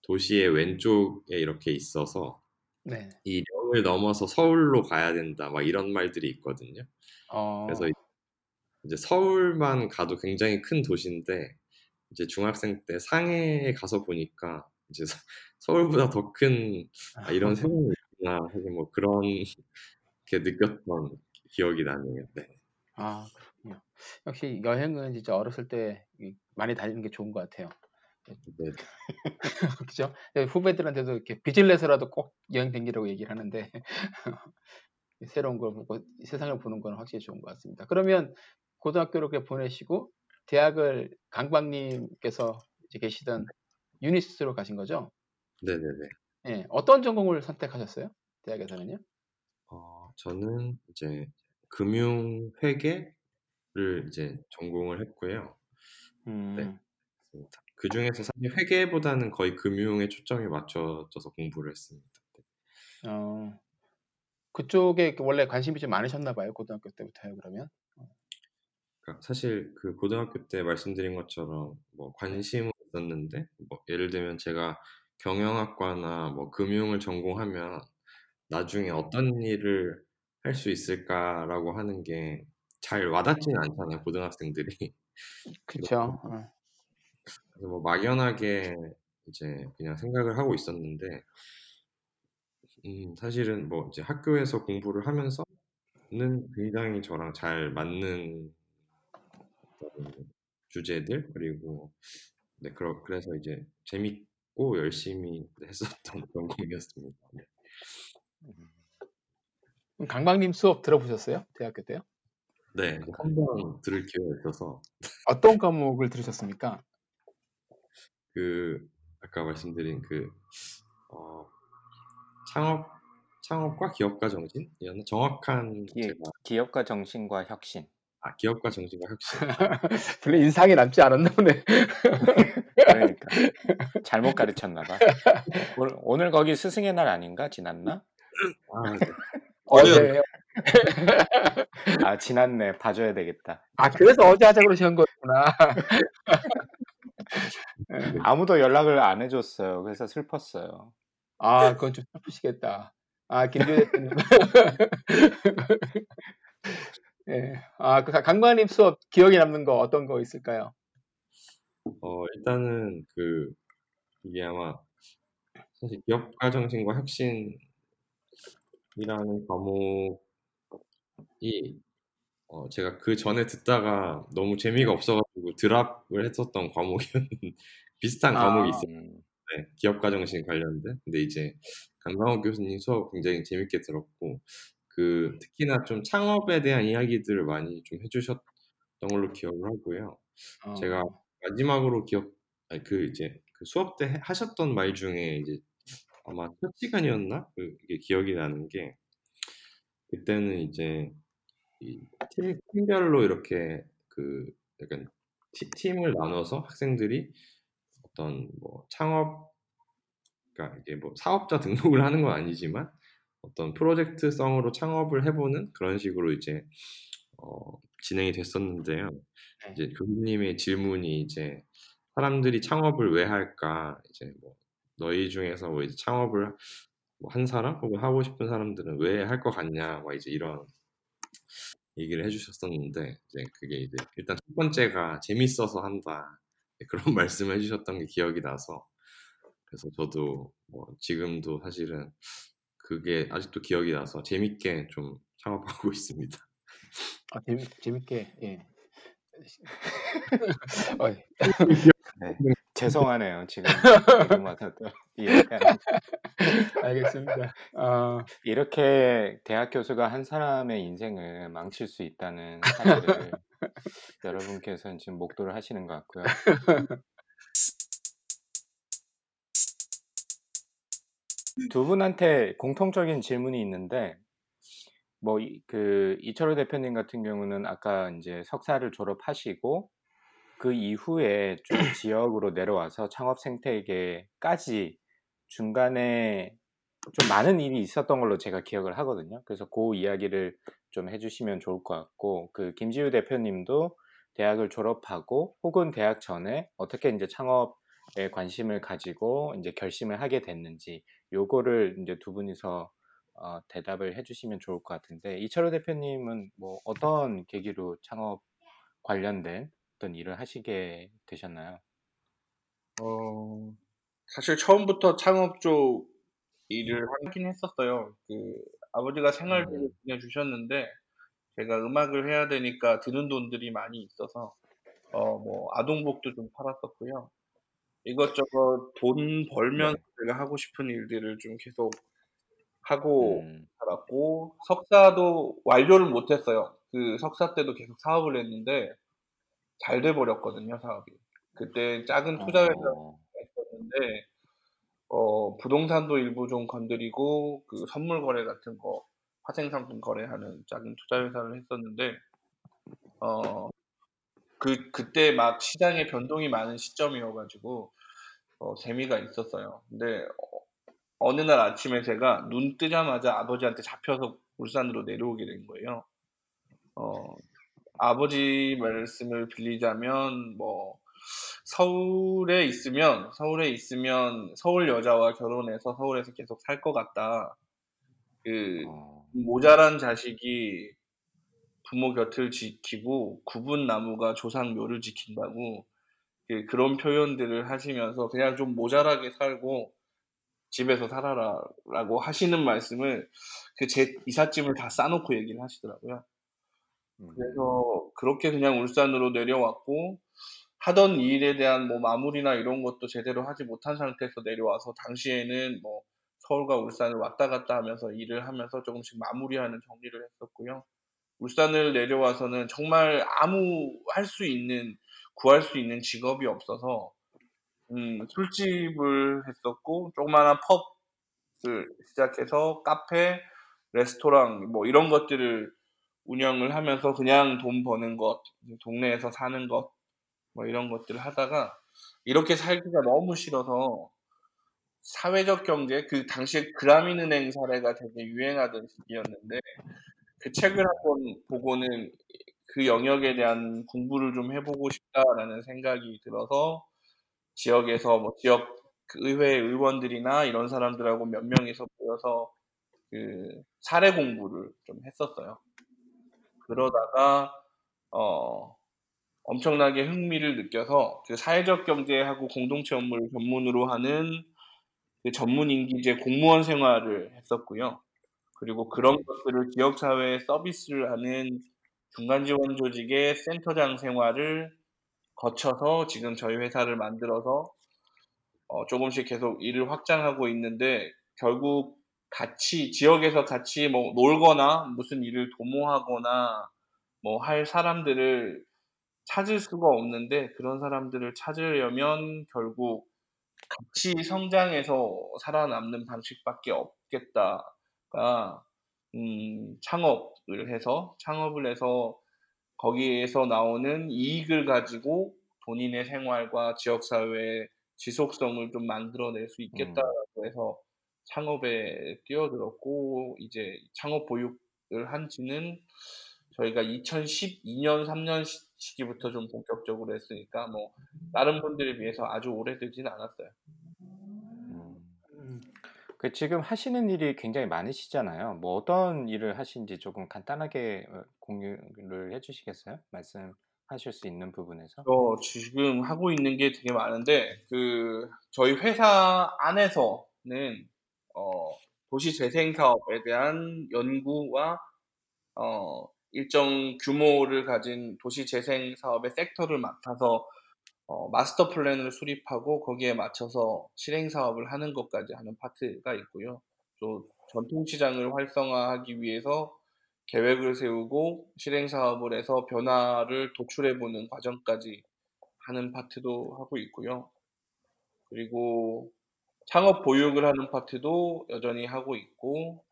Speaker 4: 도시의 왼쪽에 이렇게 있어서
Speaker 2: 네.
Speaker 4: 이 령을 넘어서 서울로 가야 된다 막 이런 말들이 있거든요.
Speaker 2: 어.
Speaker 4: 그래서 이제 서울만 가도 굉장히 큰 도시인데 이제 중학생 때 상해에 가서 보니까 이제 서, 서울보다 더큰 아, 이런 [LAUGHS] 세상이 있구나 사실 뭐 그런 게 느꼈던 기억이 나네요. 네.
Speaker 2: 아, 그렇군요. 역시 여행은 진짜 어렸을 때 이- 많이 다니는 게 좋은 것 같아요.
Speaker 4: 네. [LAUGHS]
Speaker 2: 그죠? 후배들한테도 이렇게 빚을 내서라도 꼭 여행 다니라고 얘기를 하는데 [LAUGHS] 새로운 걸 보고 세상을 보는 건 확실히 좋은 것 같습니다. 그러면 고등학교를 그렇게 보내시고 대학을 강박님께서 이제 계시던 유니스트로 가신 거죠?
Speaker 4: 네네네.
Speaker 2: 예, 어떤 전공을 선택하셨어요? 대학에서는요?
Speaker 4: 어, 저는 이제 금융 회계를 이제 전공을 했고요.
Speaker 2: 음,
Speaker 4: 맞습니다. 그 중에서 사실 회계보다는 거의 금융에 초점이 맞춰져서 공부를 했습니다. 네.
Speaker 2: 어, 그쪽에 원래 관심이 좀 많으셨나 봐요, 고등학교 때부터요, 그러면?
Speaker 4: 그러니까 사실 그 고등학교 때 말씀드린 것처럼 뭐 관심은 있었는데 뭐 예를 들면 제가 경영학과나 뭐 금융을 전공하면 나중에 어떤 일을 할 수 있을까라고 하는 게 잘 와닿지는 않잖아요, 고등학생들이. [LAUGHS]
Speaker 2: 어,
Speaker 4: 그래서 뭐 막연하게 이제 그냥 생각을 하고 있었는데, 음, 사실은 뭐 이제 학교에서 공부를 하면서는 굉장히 저랑 잘 맞는 주제들 그리고 네 그러, 그래서 이제 재밌고 열심히 했었던 [LAUGHS] 그런 공이었습니다. 네.
Speaker 2: 강박님 수업 들어보셨어요? 대학교 때요?
Speaker 4: 네, 한번 들을 기회가 있어서
Speaker 2: 어떤 과목을 들으셨습니까?
Speaker 4: 그 아까 말씀드린 그 어, 창업 창업과 기업가 정신이었나 정확한
Speaker 1: 기,
Speaker 4: 제가
Speaker 1: 기업가 정신과 혁신.
Speaker 4: 아 기업가 정신과 혁신 [LAUGHS]
Speaker 2: 별로 인상이 남지 않았나 보네. [LAUGHS]
Speaker 1: 그러니까 [LAUGHS] 잘못 가르쳤나 봐. 오늘, 오늘 거기 스승의 날 아닌가? 지났나?
Speaker 4: 아, 네.
Speaker 2: 어제 [LAUGHS]
Speaker 1: 아 지났네. 봐줘야 되겠다.
Speaker 2: 아 그래서 어제 하자 그러신 거였구나. [LAUGHS]
Speaker 1: 아무도 연락을 안 해줬어요. 그래서 슬펐어요.
Speaker 2: 아 그건 좀 슬프시겠다. 아 김규 대표님. [LAUGHS] 예. 아 그 강관님 수업 기억에 남는 거 어떤 거 있을까요?
Speaker 4: 어 일단은 그 이게 아마 사실 기업가 정신과 혁신 이라는 과목이 어 제가 그 전에 듣다가 너무 재미가 없어 가지고 드랍을 했었던 과목이었는데 [LAUGHS] 비슷한
Speaker 2: 아.
Speaker 4: 과목이 있어요.
Speaker 1: 음,
Speaker 4: 네, 기업가 정신 관련된. 근데 이제 강상욱 교수님 수업 굉장히 재밌게 들었고 그 특히나 좀 창업에 대한 이야기들을 많이 좀 해주셨던 걸로 기억을 하고요.
Speaker 2: 어,
Speaker 4: 제가 마지막으로 기억, 아니 그 이제 그 수업 때 해- 하셨던 말 중에 이제 아마 첫 시간이었나? 그게 기억이 나는 게 그때는 이제 이 팀, 팀별로 이렇게 그 약간 티- 팀을 나눠서 학생들이 어떤 뭐 창업, 그러니까 이게 뭐 사업자 [LAUGHS] 등록을 하는 건 아니지만 어떤 프로젝트성으로 창업을 해보는 그런 식으로 이제 어, 진행이 됐었는데요.
Speaker 2: 네.
Speaker 4: 이제 교수님의 질문이 이제 사람들이 창업을 왜 할까? 이제 뭐 너희 중에서 뭐 이제 창업을 뭐한 사람 혹은 하고 싶은 사람들은 왜 할 것 같냐? 막 이제 이런 얘기를 해주셨었는데 이제 그게 이제 일단 첫 번째가 재밌어서 한다 네, 그런 [LAUGHS] 말씀을 해주셨던 게 기억이 나서 그래서 저도 뭐 지금도 사실은 그게 아직도 기억이 나서 재밌게 좀 창업하고 [LAUGHS] 있습니다.
Speaker 2: 아, 재밌, 재밌게 예. [LAUGHS] 어,
Speaker 1: 네. 죄송하네요. 지금 [LAUGHS] 또 이야기하는
Speaker 2: 알겠습니다. 아,
Speaker 1: 이렇게 대학 교수가 한 사람의 인생을 망칠 수 있다는 사실을 [LAUGHS] 여러분께서는 지금 목도를 하시는 것 같고요. 두 분한테 공통적인 질문이 있는데, 뭐, 그, 이철호 대표님 같은 경우는 아까 이제 석사를 졸업하시고, 그 이후에 좀 [CLEARS THROAT] 지역으로 내려와서 창업 생태계까지 중간에 좀 많은 일이 있었던 걸로 제가 기억을 하거든요. 그래서 그 이야기를 좀 해주시면 좋을 것 같고, 그 김지우 대표님도 대학을 졸업하고 혹은 대학 전에 어떻게 이제 창업에 관심을 가지고 이제 결심을 하게 됐는지 요거를 이제 두 분이서 어, 대답을 해주시면 좋을 것 같은데 이철호 대표님은 뭐 어떤 계기로 창업 관련된 어떤 일을 하시게 되셨나요?
Speaker 3: 어, 사실 처음부터 창업 쪽 일을 하긴 했었어요. 그 아버지가 생활비를
Speaker 1: 음.
Speaker 3: 보내주셨는데 제가 음악을 해야 되니까 드는 돈들이 많이 있어서 어, 뭐 아동복도 좀 팔았었고요. 이것저것 돈 벌면서
Speaker 1: 네.
Speaker 3: 제가 하고 싶은 일들을 좀 계속 하고
Speaker 1: 음,
Speaker 3: 살았고 석사도 완료를 못했어요. 그 석사 때도 계속 사업을 했는데 잘 돼버렸거든요, 사업이. 그때 작은 투자 회사
Speaker 1: 어,
Speaker 3: 했었는데 어, 부동산도 일부 좀 건드리고 그 선물 거래 같은 거 화생 상품 거래하는 작은 투자 회사를 했었는데 어, 그 그때 막 시장에 변동이 많은 시점이어가지고 어, 재미가 있었어요. 근데 어, 느날 아침에 제가 눈 뜨자마자 아버지한테 잡혀서 울산으로 내려오게 된 거예요. 어, 아버지 말씀을 빌리자면 뭐 서울에 있으면 서울에 있으면 서울 여자와 결혼해서 서울에서 계속 살 것 같다. 그
Speaker 1: 어,
Speaker 3: 모자란 자식이 부모 곁을 지키고 굽은 나무가 조상 묘를 지킨다고 그 그런 표현들을 하시면서 그냥 좀 모자라게 살고 집에서 살아라라고 하시는 말씀을 그 제 이삿짐을 다 싸놓고 얘기를 하시더라고요.
Speaker 1: 음.
Speaker 3: 그래서 그렇게 그냥 울산으로 내려왔고 하던 일에 대한 뭐 마무리나 이런 것도 제대로 하지 못한 상태에서 내려와서 당시에는 뭐 서울과 울산을 왔다 갔다 하면서 일을 하면서 조금씩 마무리하는 정리를 했었고요. 울산을 내려와서는 정말 아무 할 수 있는 구할 수 있는 직업이 없어서 음, 술집을 했었고 조그마한 펍을 시작해서 카페, 레스토랑 뭐 이런 것들을 운영을 하면서 그냥 돈 버는 것, 동네에서 사는 것, 뭐 이런 것들을 하다가 이렇게 살기가 너무 싫어서 사회적 경제, 그 당시에 그라민은행 사례가 되게 유행하던 시기였는데 그 책을 한번 보고는 그 영역에 대한 공부를 좀 해보고 싶다라는 생각이 들어서 지역에서 뭐 지역 그 의회 의원들이나 이런 사람들하고 몇 명이서 모여서 그 사례 공부를 좀 했었어요. 그러다가 어 엄청나게 흥미를 느껴서 그 사회적 경제하고 공동체 업무를 전문으로 하는 그 전문 임기제 공무원 생활을 했었고요. 그리고 그런 것들을 지역 사회에 서비스를 하는 중간 지원 조직의 센터장 생활을 거쳐서 지금 저희 회사를 만들어서 어, 조금씩 계속 일을 확장하고 있는데 결국 같이 지역에서 같이 뭐 놀거나 무슨 일을 도모하거나 뭐 할 사람들을 찾을 수가 없는데 그런 사람들을 찾으려면 결국 같이 성장해서 살아남는 방식밖에 없겠다가 음, 창업을 해서 창업을 해서 거기에서 나오는 이익을 가지고 본인의 생활과 지역 사회의 지속성을 좀 만들어낼 수 있겠다라고 해서 창업에 뛰어들었고 이제 창업 보육을 한 지는 저희가 2012년 3년 시기부터 좀 본격적으로 했으니까 뭐 다른 분들에 비해서 아주 오래되진 않았어요.
Speaker 1: 음. 그 지금 하시는 일이 굉장히 많으시잖아요. 뭐 어떤 일을 하시는지 조금 간단하게 어, 공유를 해주시겠어요? 말씀 하실 수 있는 부분에서.
Speaker 3: 저 지금 하고 있는 게 되게 많은데 그 저희 회사 안에서는 어, 도시 재생 사업에 대한 연구와 어, 일정 규모를 가진 도시 재생 사업의 섹터를 맡아서 어, 마스터 플랜을 수립하고 거기에 맞춰서 실행 사업을 하는 것까지 하는 파트가 있고요. 또 전통 시장을 활성화하기 위해서 계획을 세우고 실행 사업을 해서 변화를 도출해 보는 과정까지 하는 파트도 하고 있고요. 그리고 창업 보육을 하는 파트도 여전히 하고 있고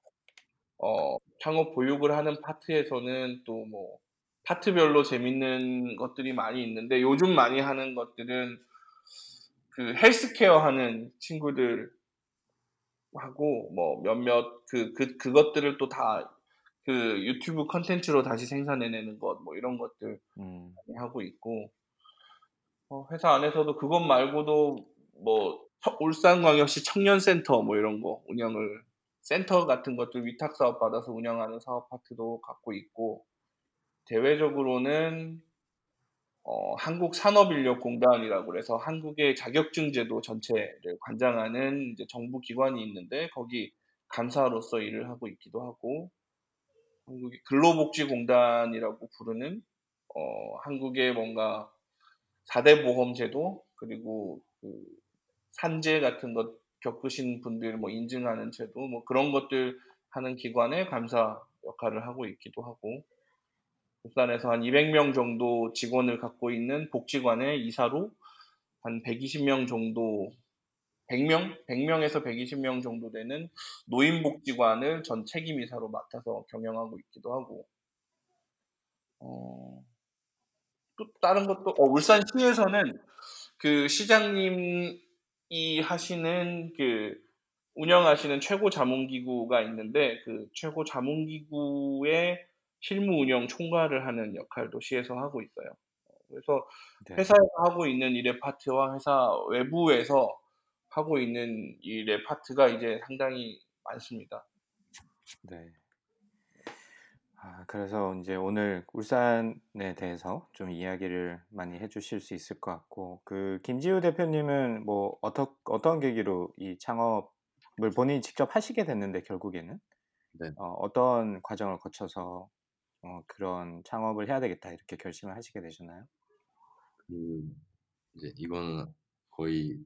Speaker 3: 어, 창업 보육을 하는 파트에서는 또 뭐 파트별로 재밌는 것들이 많이 있는데 요즘 많이 하는 것들은 그 헬스케어 하는 친구들 하고 뭐 몇몇 그, 그 그것들을 또 다 그 유튜브 컨텐츠로 다시 생산해내는 것 뭐 이런 것들 음. 많이 하고 있고 어, 회사 안에서도 그것 말고도 뭐 울산광역시 청년센터 뭐 이런 거 운영을 센터 같은 것들 위탁 사업 받아서 운영하는 사업 파트도 갖고 있고 대외적으로는 어, 한국산업인력공단이라고 그래서 한국의 자격증 제도 전체를 관장하는 이제 정부 기관이 있는데 거기 간사로서 일을 하고 있기도 하고 한국의 근로복지공단이라고 부르는 어, 한국의 뭔가 4대 보험 제도 그리고 그 산재 같은 것 겪으신 분들 뭐 인증하는 제도 뭐 그런 것들 하는 기관의 감사 역할을 하고 있기도 하고 부산에서 한 200명 정도 직원을 갖고 있는 복지관의 이사로 한 120명 정도 100명? 100명에서 120명 정도 되는 노인복지관을 전 책임 이사로 맡아서 경영하고 있기도 하고 어, 또 다른 것도 어, 울산시에서는 그 시장님 이 하시는 그 운영하시는 최고 자문기구가 있는데 그 최고 자문기구의 실무 운영 총괄을 하는 역할도 시에서 하고 있어요. 그래서 네. 회사에서 하고 있는 일의 파트와 회사 외부에서 하고 있는 일의 파트가 이제 상당히 많습니다.
Speaker 1: 네. 아, 그래서 이제 오늘 울산에 대해서 좀 이야기를 많이 해주실 수 있을 것 같고, 그 김지우 대표님은 뭐 어떤 어떤 계기로 이 창업을 본인이 직접 하시게 됐는데 결국에는 네. 어, 어떤 과정을 거쳐서 어, 그런 창업을 해야 되겠다 이렇게 결심을 하시게 되셨나요?
Speaker 4: 그 이제 이거는 거의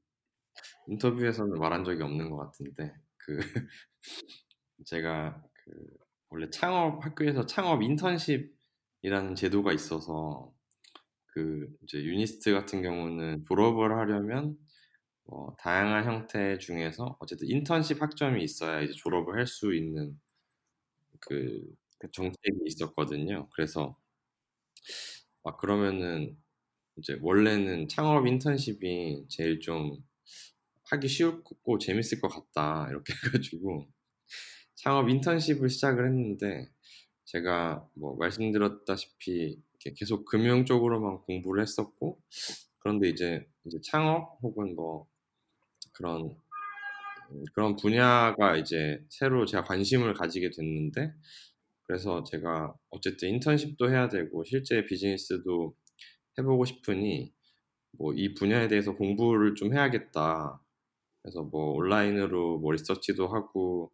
Speaker 4: 인터뷰에서는 말한 적이 없는 것 같은데 그 [LAUGHS] 제가 그 원래 창업 학교에서 창업 인턴십이라는 제도가 있어서 그 이제 유니스트 같은 경우는 졸업을 하려면 뭐 다양한 형태 중에서 어쨌든 인턴십 학점이 있어야 이제 졸업을 할 수 있는 그, 그 정책이 있었거든요. 그래서 막 그러면은 이제 원래는 창업 인턴십이 제일 좀 하기 쉽고 재밌을 것 같다 이렇게 [LAUGHS] 해가지고 창업 인턴십을 시작을 했는데 제가 뭐 말씀드렸다시피 계속 금융 쪽으로만 공부를 했었고 그런데 이제 이제 창업 혹은 뭐 그런 음, 그런 분야가 이제 새로 제가 관심을 가지게 됐는데 그래서 제가 어쨌든 인턴십도 해야 되고 실제 비즈니스도 해보고 싶으니 뭐 이 분야에 대해서 공부를 좀 해야겠다. 그래서 뭐 온라인으로 뭐 리서치도 하고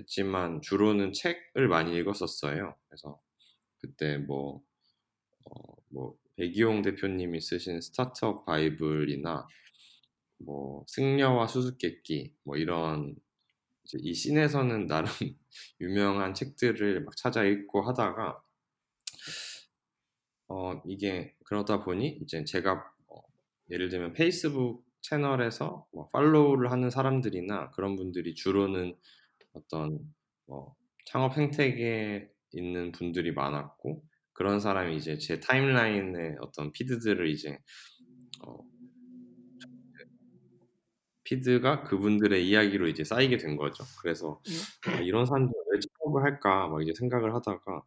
Speaker 4: 했지만 주로는 책을 많이 읽었었어요. 그래서 그때 뭐, 어, 뭐 백이용 대표님이 쓰신 스타트업 바이블이나 뭐 승려와 수수께끼 뭐 이런 이 씬에서는 나름 [LAUGHS] 유명한 책들을 막 찾아 읽고 하다가 어 이게 그러다 보니 이제 제가 어, 예를 들면 페이스북 채널에서 뭐 팔로우를 하는 사람들이나 그런 분들이 주로는 어떤 뭐 창업 생태계에 있는 분들이 많았고 그런 사람이 이제 제 타임라인에 어떤 피드들을 이제 어, 피드가 그분들의 이야기로 이제 쌓이게 된 거죠. 그래서 아, 이런 사람들 왜 창업을 할까? 막 이제 생각을 하다가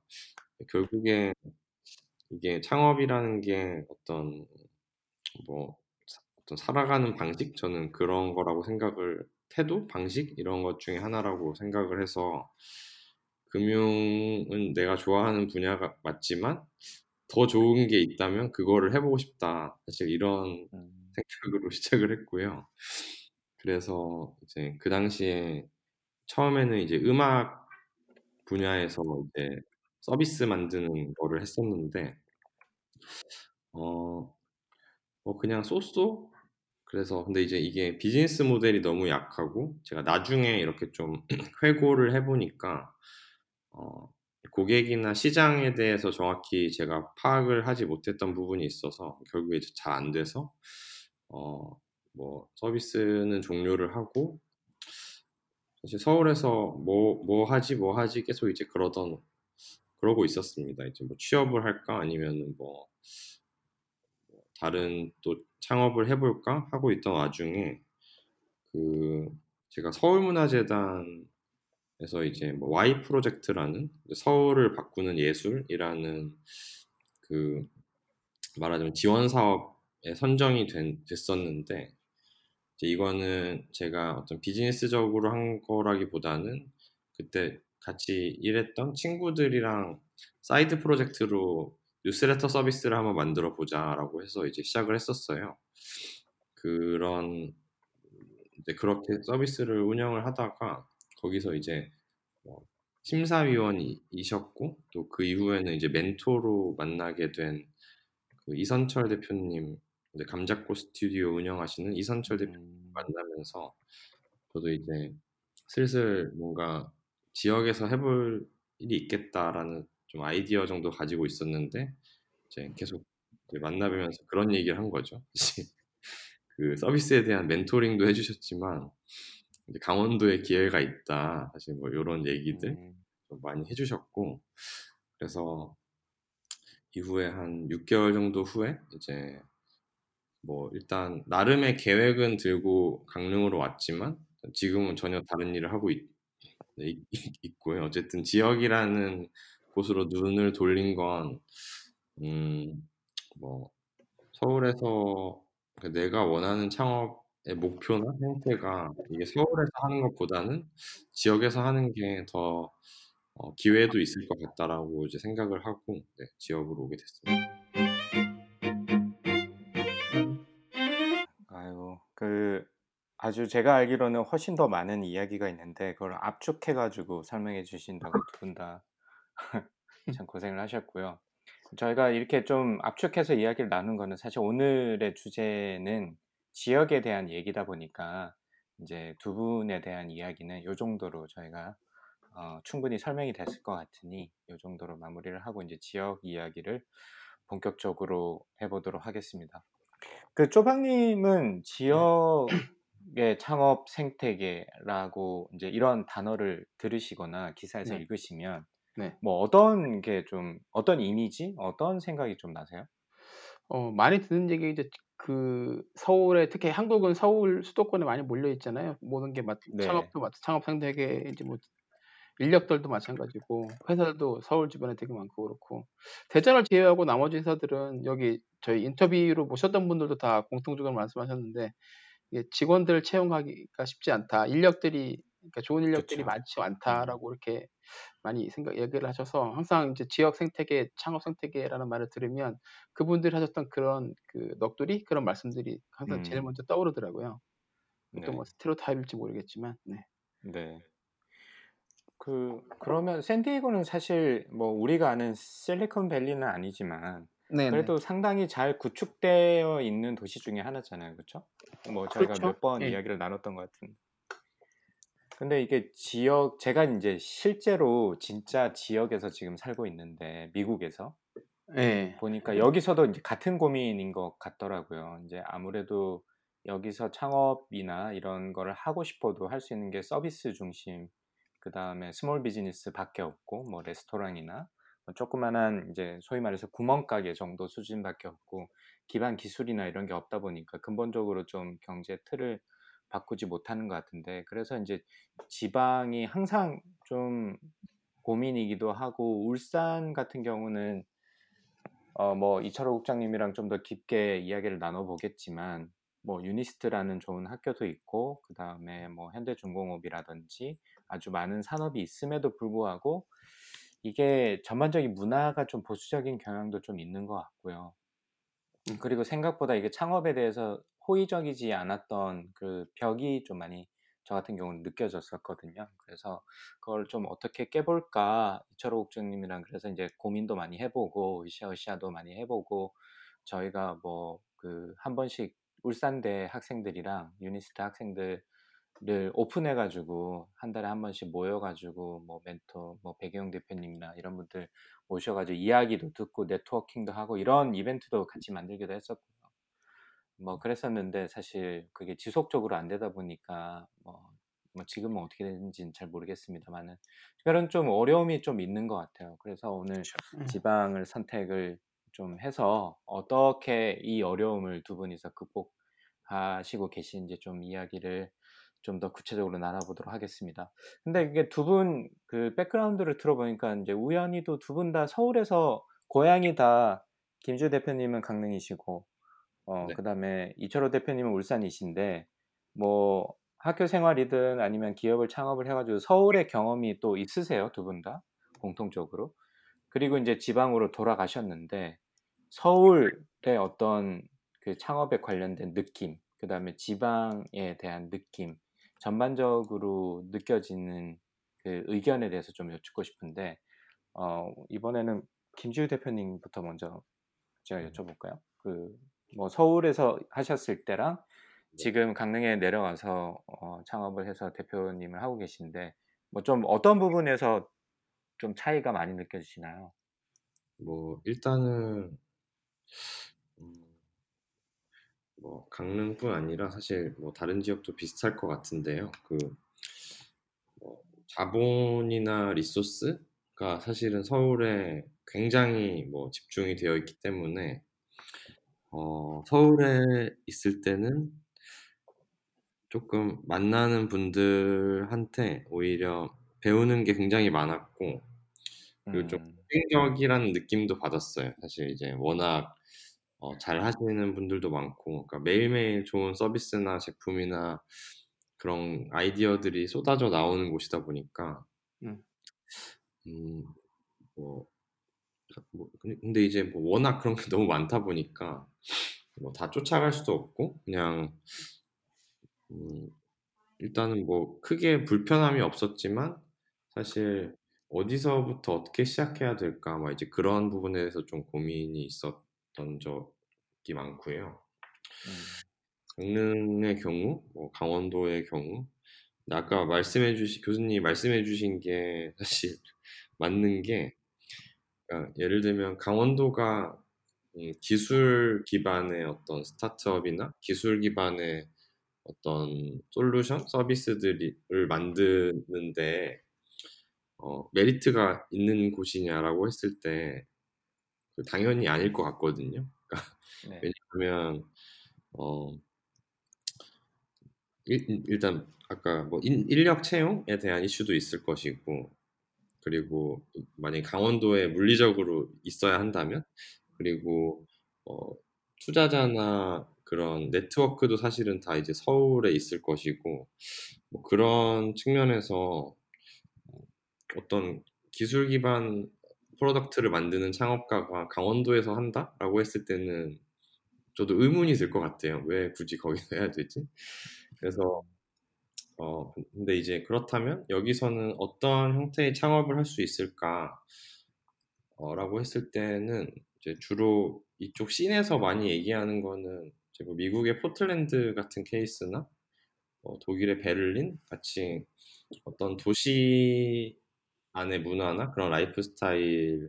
Speaker 4: 결국에 이게 창업이라는 게 어떤 뭐 어떤 살아가는 방식? 저는 그런 거라고 생각을 태도 방식 이런 것 중에 하나라고 생각을 해서 금융은 내가 좋아하는 분야가 맞지만 더 좋은 게 있다면 그거를 해보고 싶다 사실 이런 음. 생각으로 [LAUGHS] 시작을 했고요. 그래서 이제 그 당시에 처음에는 이제 음악 분야에서 이제 서비스 만드는 거를 했었는데 어, 뭐 그냥 쏘쏘 그래서 근데 이제 이게 비즈니스 모델이 너무 약하고 제가 나중에 이렇게 좀 [CLEARS THROAT] 회고를 해보니까 어, 고객이나 시장에 대해서 정확히 제가 파악을 하지 못했던 부분이 있어서 결국에 잘 안 돼서 어, 뭐 서비스는 종료를 하고 사실 서울에서 뭐뭐 뭐 하지 뭐 하지 계속 이제 그러던 그러고 있었습니다. 이제 뭐 취업을 할까 아니면은 뭐 다른 또 창업을 해볼까 하고 있던 와중에 그 제가 서울문화재단에서 이제 뭐 Y 프로젝트라는 서울을 바꾸는 예술이라는 그 말하자면 지원 사업에 선정이 된, 됐었는데 이거는 제가 어떤 비즈니스적으로 한 거라기보다는 그때 같이 일했던 친구들이랑 side project로 뉴스레터 서비스를 한번 만들어 보자라고 해서 이제 시작을 했었어요. 그런 이제 그렇게 서비스를 운영을 하다가 거기서 이제 뭐 심사위원이셨고 또 그 이후에는 이제 멘토로 만나게 된 그 이선철 대표님 이제 감자꽃 스튜디오 운영하시는 이선철 대표님 음. 만나면서 저도 이제 슬슬 뭔가 지역에서 해볼 일이 있겠다라는 좀 아이디어 정도 가지고 있었는데 이제 계속 이제 만나뵈면서 그런 얘기를 한 거죠. [LAUGHS] 그 서비스에 대한 멘토링도 해주셨지만 강원도에 기회가 있다. 사실 뭐 이런 얘기들 음. 좀 많이 해주셨고 그래서 이후에 한 6개월 정도 후에 이제 뭐 일단 나름의 계획은 들고 강릉으로 왔지만 지금은 전혀 다른 일을 하고 있, 네, 있고요. 어쨌든 지역이라는 곳으로 눈을 돌린 건, 음, 뭐, 서울에서 그 내가 원하는 창업의 목표나 형태가 이게 서울에서 하는 것보다는 지역에서 하는 게더 어, 기회도 있을 것 같다라고 이제 생각을 하고 네, 지역으로 오게 됐습니다.
Speaker 1: 그 아주 제가 알기로는 훨씬 더 많은 이야기가 있는데 그걸 압축해 가지고 설명해 주신다고 두 분 다 [LAUGHS] 참 고생을 하셨고요. 저희가 이렇게 좀 압축해서 이야기를 나눈 거는 사실 오늘의 주제는 지역에 대한 얘기다 보니까 이제 두 분에 대한 이야기는 요 정도로 저희가 어, 충분히 설명이 됐을 것 같으니 요 정도로 마무리를 하고 이제 지역 이야기를 본격적으로 해보도록 하겠습니다. 그 쪼박님은 지역의 창업 생태계라고 이제 이런 단어를 들으시거나 기사에서
Speaker 2: 네.
Speaker 1: 읽으시면
Speaker 2: 네.
Speaker 1: 뭐 어떤 게 좀 어떤 이미지, 어떤 생각이 좀 나세요?
Speaker 2: 어 많이 듣는 얘기 이제 그 서울에 특히 한국은 서울 수도권에 많이 몰려 있잖아요. 모든 게 마
Speaker 1: 네.
Speaker 2: 창업도 마 창업 생태계 이제 뭐 인력들도 마찬가지고 회사들도 서울 주변에 되게 많고 그렇고 대전을 제외하고 나머지 회사들은 여기 저희 인터뷰로 모셨던 분들도 다 공통적으로 말씀하셨는데 이게 직원들 채용하기가 쉽지 않다. 인력들이 그러니까 좋은 인력들이
Speaker 1: 그쵸.
Speaker 2: 많지
Speaker 1: 음.
Speaker 2: 않다라고 이렇게 많이 생각 얘기를 하셔서 항상 이제 지역 생태계, 창업 생태계라는 말을 들으면 그분들이 하셨던 그런 그 넋두리 그런 말씀들이 항상 제일
Speaker 1: 음.
Speaker 2: 먼저 떠오르더라고요. 또뭐
Speaker 1: 네.
Speaker 2: 스테레오타입일지 모르겠지만 네.
Speaker 1: 네. 그 그러면 샌디에고는 사실 뭐 우리가 아는 실리콘밸리는 아니지만
Speaker 2: 네네.
Speaker 1: 그래도 상당히 잘 구축되어 있는 도시 중에 하나잖아요. 그렇죠? 뭐 저희가
Speaker 2: 그렇죠.
Speaker 1: 몇번
Speaker 2: 예.
Speaker 1: 이야기를 나눴던 것 같은데. 근데 이게 지역 제가 이제 실제로 진짜 지역에서 지금 살고 있는데 미국에서
Speaker 2: 예.
Speaker 1: 보니까 여기서도 이제 같은 고민인 것 같더라고요. 이제 아무래도 여기서 창업이나 이런 거를 하고 싶어도 할 수 있는 게 서비스 중심, 그 다음에 small business 밖에 없고, 뭐 레스토랑이나 뭐 조그만한 이제 소위 말해서 구멍가게 정도 수준밖에 없고, 기반 기술이나 이런 게 없다 보니까 근본적으로 좀 경제 틀을 바꾸지 못하는 것 같은데, 그래서 이제 지방이 항상 좀 고민이기도 하고, 울산 같은 경우는 어, 뭐 이철호 국장님이랑 좀 더 깊게 이야기를 나눠보겠지만 뭐 유니스트라는 좋은 학교도 있고 그 다음에 뭐 현대중공업이라든지 아주 많은 산업이 있음에도 불구하고 이게 전반적인 문화가 좀 보수적인 경향도 좀 있는 것 같고요.
Speaker 2: 음.
Speaker 1: 그리고 생각보다 이게 창업에 대해서 호의적이지 않았던 그 벽이 좀 많이 저 같은 경우는 느껴졌었거든요. 그래서 그걸 좀 어떻게 깨볼까 이철호 국장님이랑 그래서 이제 고민도 많이 해보고 으쌰으쌰도 많이 해보고 저희가 뭐 그 한 번씩 울산대 학생들이랑 유니스트 학생들 을 오픈해가지고 한 달에 한 번씩 모여가지고 뭐 멘토 뭐 배경 대표님이나 이런 분들 모셔가지고 이야기도 듣고 네트워킹도 하고 이런 이벤트도 같이 만들기도 했었고요. 뭐 그랬었는데 사실 그게 지속적으로 안 되다 보니까 뭐, 뭐 지금은 어떻게 되는지는 잘 모르겠습니다만은 그런 좀 어려움이 좀 있는 것 같아요. 그래서 오늘.
Speaker 2: 예.
Speaker 1: 지방을 선택을 좀 해서 어떻게 이 어려움을 두 분이서 극복 하시고 계신지 좀 이야기를 좀 더 구체적으로 나눠보도록 하겠습니다. 근데 이게 두 분 그 백그라운드를 들어보니까 이제 우연히도 두 분 다 서울에서 고향이 다 김주 대표님은 강릉이시고 어,
Speaker 4: 네.
Speaker 1: 그 다음에 이철호 대표님은 울산이신데, 뭐, 학교 생활이든 아니면 기업을 창업을 해가지고 서울의 경험이 또 있으세요, 두 분 다? 공통적으로. 그리고 이제 지방으로 돌아가셨는데, 서울의 어떤 그 창업에 관련된 느낌, 그 다음에 지방에 대한 느낌, 전반적으로 느껴지는 그 의견에 대해서 좀 여쭙고 싶은데, 어, 이번에는 김지우 대표님부터 먼저 제가 여쭤볼까요? 그, 뭐 서울에서 하셨을 때랑 지금 강릉에 내려가서 어, 창업을 해서 대표님을 하고 계신데 뭐 좀 어떤 부분에서 좀 차이가 많이 느껴지시나요?
Speaker 4: 뭐 일단은 음, 뭐 강릉뿐 아니라 사실 뭐 다른 지역도 비슷할 것 같은데요. 그 뭐 자본이나 리소스가 사실은 서울에 굉장히 뭐 집중이 되어 있기 때문에 어, 서울에 있을 때는 조금 만나는 분들한테 오히려 배우는 게 굉장히 많았고 그리고 좀
Speaker 1: 음,
Speaker 4: 인격이라는 느낌도 받았어요. 사실 이제 워낙 어, 잘 하시는 분들도 많고 그러니까 매일매일 좋은 서비스나 제품이나 그런 아이디어들이 쏟아져 나오는 곳이다 보니까
Speaker 2: 음.
Speaker 4: 음, 뭐, 뭐 근데 이제 뭐 워낙 그런 게 [LAUGHS] 너무 많다 보니까 뭐 다 쫓아갈 수도 없고 그냥 음, 일단은 뭐 크게 불편함이 없었지만 사실 어디서부터 어떻게 시작해야 될까 막 이제 그런 부분에 대해서 좀 고민이 있었던 적 이 많고요. 강릉의 경우, 뭐 강원도의 경우, 아까 말씀해 주신 교수님이 말씀해 주신 게 [LAUGHS] 사실 맞는 게 그러니까 예를 들면 강원도가 음, 기술 기반의 어떤 스타트업이나 기술 기반의 어떤 솔루션 서비스들을 만드는데 어, 메리트가 있는 곳이냐라고 했을 때그 당연히 아닐 것 같거든요.
Speaker 1: 네.
Speaker 4: 왜냐하면 어, 일, 단 아까 뭐 인, 인력 채용에 대한 이슈도 있을 것이고 그리고 만약 강원도에 물리적으로 있어야 한다면 그리고 어, 투자자나 그런 네트워크도 사실은 다 이제 서울에 있을 것이고 뭐 그런 측면에서 어떤 기술 기반 product를 만드는 창업가가 강원도에서 한다라고 했을 때는 저도 의문이 들 것 같아요. 왜 굳이 거기서 해야 되지? 그래서 어 근데 이제 그렇다면 여기서는 어떤 형태의 창업을 할 수 있을까? 어, 라고 했을 때는 이제 주로 이쪽 scene에서 많이 얘기하는 거는 이제 뭐 미국의 포틀랜드 같은 케이스나 어, 독일의 베를린 같이 어떤 도시 안의 문화나 그런 라이프 스타일이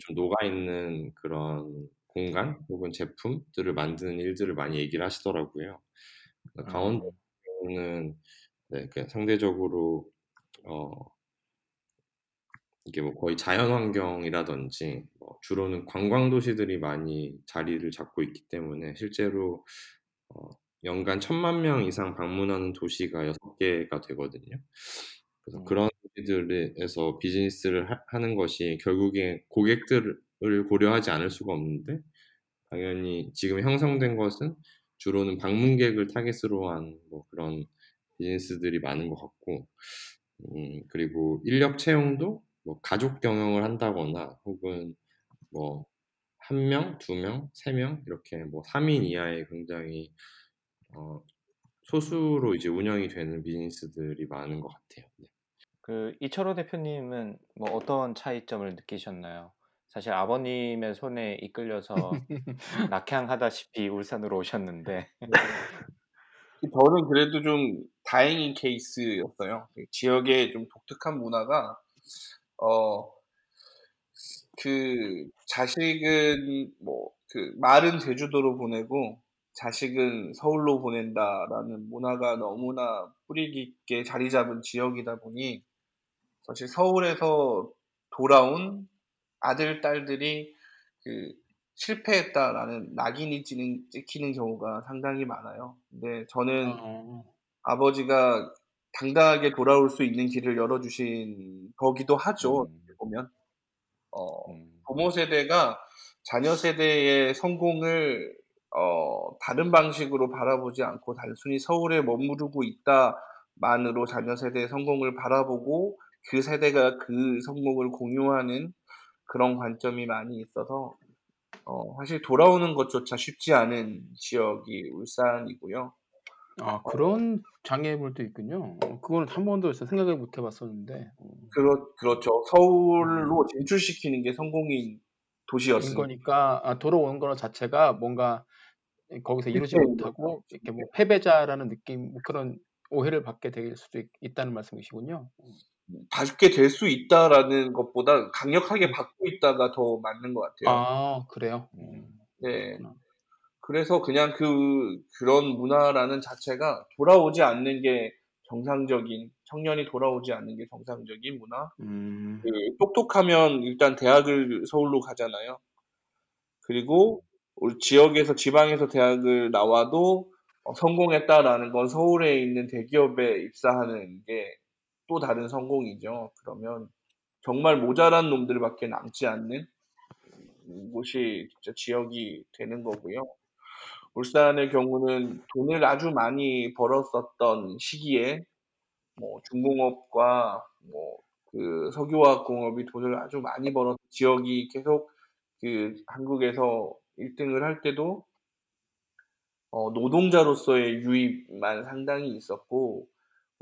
Speaker 4: 좀 녹아 있는 그런 공간 혹은 제품들을 만드는 일들을 많이 얘기를 하시더라고요. 그러니까 강원도는 네, 그 상대적으로 어, 이게 뭐 거의 자연 환경이라든지 뭐 주로는 관광 도시들이 많이 자리를 잡고 있기 때문에 실제로 어, 연간 천만 명 이상 방문하는 도시가 여섯 개가 되거든요. 그래서
Speaker 1: 음.
Speaker 4: 그런 도시들에서 비즈니스를 하, 는 것이 결국에 고객들을 고려하지 않을 수가 없는데 당연히 지금 형성된 것은 주로는 방문객을 타겟으로 한 뭐 그런 비즈니스들이 많은 것 같고 음, 그리고 인력 채용도 뭐 가족 경영을 한다거나 혹은 뭐 한 명, 두 명, 세 명 이렇게 뭐 3인 이하의 굉장히 어, 소수로 이제 운영이 되는 비즈니스들이 많은 것 같아요. 네.
Speaker 1: 그 이철호 대표님은 뭐 어떤 차이점을 느끼셨나요? 사실 아버님의 손에 이끌려서 [LAUGHS] 낙향하다시피 울산으로 오셨는데
Speaker 3: 저는 그래도 좀 다행인 케이스였어요. 그 지역의 좀 독특한 문화가 어, 그 자식은 뭐 그 말은 제주도로 보내고 자식은 서울로 보낸다라는 문화가 너무나 뿌리 깊게 자리 잡은 지역이다 보니 사실 서울에서 돌아온 아들 딸들이 그 실패했다라는 낙인이 찍는, 찍히는 경우가 상당히 많아요. 근데 저는
Speaker 2: 어,
Speaker 3: 아버지가 당당하게 돌아올 수 있는 길을 열어주신 거기도 하죠.
Speaker 1: 음.
Speaker 3: 보면 어,
Speaker 1: 음.
Speaker 3: 부모 세대가 자녀 세대의 성공을 어, 다른 방식으로 바라보지 않고 단순히 서울에 머무르고 있다만으로 자녀 세대의 성공을 바라보고 그 세대가 그 성공을 공유하는 그런 관점이 많이 있어서 어, 사실 돌아오는 것조차 쉽지 않은 지역이 울산이고요.
Speaker 2: 아, 그런 장애물도 있군요. 어, 그거는 한 번도 생각을 못 해봤었는데. 어,
Speaker 3: 그렇, 그렇죠. 서울로 진출시키는 게 성공인
Speaker 2: 인
Speaker 3: 도시였으니까.
Speaker 2: 거니까 아, 돌아오는 거 자체가 뭔가 거기서 이루지
Speaker 3: 실패인
Speaker 2: 못하고 이렇게 뭐 패배자라는 느낌 뭐 그런 오해를 받게 될 수도 있, 있다는 말씀이시군요.
Speaker 3: 받게 될 수 있다라는 것보다 강력하게 받고 있다가 더 맞는 것 같아요.
Speaker 2: 아, 그래요?
Speaker 1: 음.
Speaker 3: 네.
Speaker 2: 그렇구나.
Speaker 3: 그래서 그냥 그, 그런 문화라는 자체가 돌아오지 않는 게 정상적인, 청년이 돌아오지 않는 게 정상적인 문화.
Speaker 2: 음,
Speaker 3: 그 똑똑하면 일단 대학을 서울로 가잖아요. 그리고 우리 지역에서, 지방에서 대학을 나와도 어, 성공했다라는 건 서울에 있는 대기업에 입사하는 게 또 다른 성공이죠. 그러면 정말 모자란 놈들밖에 남지 않는 곳이 진짜 지역이 되는 거고요. 울산의 경우는 돈을 아주 많이 벌었었던 시기에 뭐 중공업과 뭐 그 석유화학 공업이 돈을 아주 많이 벌어서 지역이 계속 그 한국에서 1등을 할 때도 어, 노동자로서의 유입만 상당히 있었고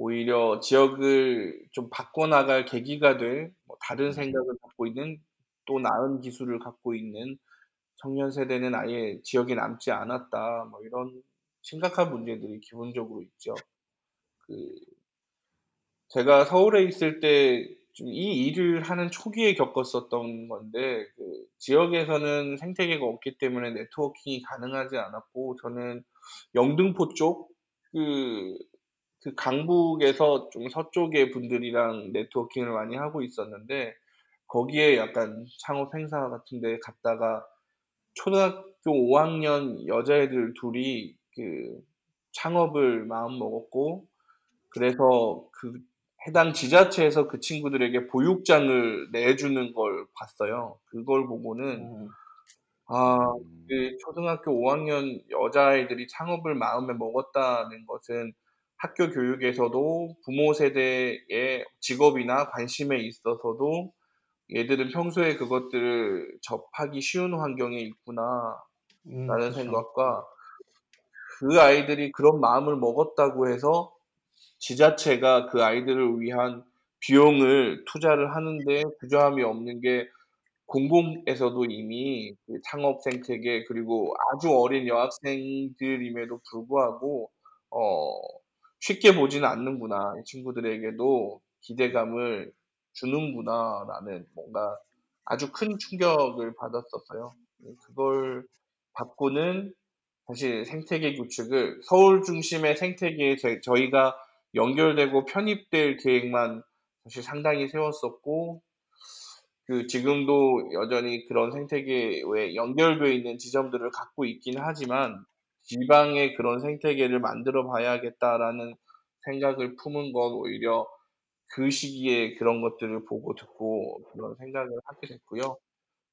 Speaker 3: 오히려 지역을 좀 바꿔나갈 계기가 될 뭐 다른
Speaker 1: 음.
Speaker 3: 생각을 갖고 있는 또 나은 기술을 갖고 있는 청년 세대는 아예 지역에 남지 않았다. 뭐 이런 심각한 문제들이 기본적으로 있죠. 그 제가 서울에 있을 때 좀 이 일을 하는 초기에 겪었었던 건데 그 지역에서는 생태계가 없기 때문에 네트워킹이 가능하지 않았고 저는 영등포 쪽그 그 강북에서 좀 서쪽의 분들이랑 네트워킹을 많이 하고 있었는데 거기에 약간 창업 행사 같은 데 갔다가 초등학교 5학년 여자애들 둘이 그 창업을 마음 먹었고 그래서 그 해당 지자체에서 그 친구들에게 보육장을 내주는 걸 봤어요. 그걸 보고는
Speaker 2: 음.
Speaker 3: 아,
Speaker 1: 음.
Speaker 3: 그 초등학교 5학년 여자아이들이 창업을 마음에 먹었다는 것은 학교 교육에서도 부모 세대의 직업이나 관심에 있어서도 얘들은 평소에 그것들을 접하기 쉬운 환경에 있구나
Speaker 2: 음,
Speaker 3: 라는
Speaker 2: 그렇죠.
Speaker 3: 생각과 그 아이들이 그런 마음을 먹었다고 해서 지자체가 그 아이들을 위한 비용을 투자를 하는데 부조함이 없는 게 공공에서도 이미 그 창업 생태계 그리고 아주 어린 여학생들임에도 불구하고 어 쉽게 보지는 않는구나. 이 친구들에게도 기대감을 주는구나라는 뭔가 아주 큰 충격을 받았었어요. 그걸 받고는 사실 생태계 구축을 서울 중심의 생태계에 저희가 연결되고 편입될 계획만 사실 상당히 세웠었고 그 지금도 여전히 그런 생태계에 연결되어 있는 지점들을 갖고 있긴 하지만 지방에 그런 생태계를 만들어 봐야겠다라는 생각을 품은 건 오히려 그 시기에 그런 것들을 보고 듣고 그런 생각을 하게 됐고요.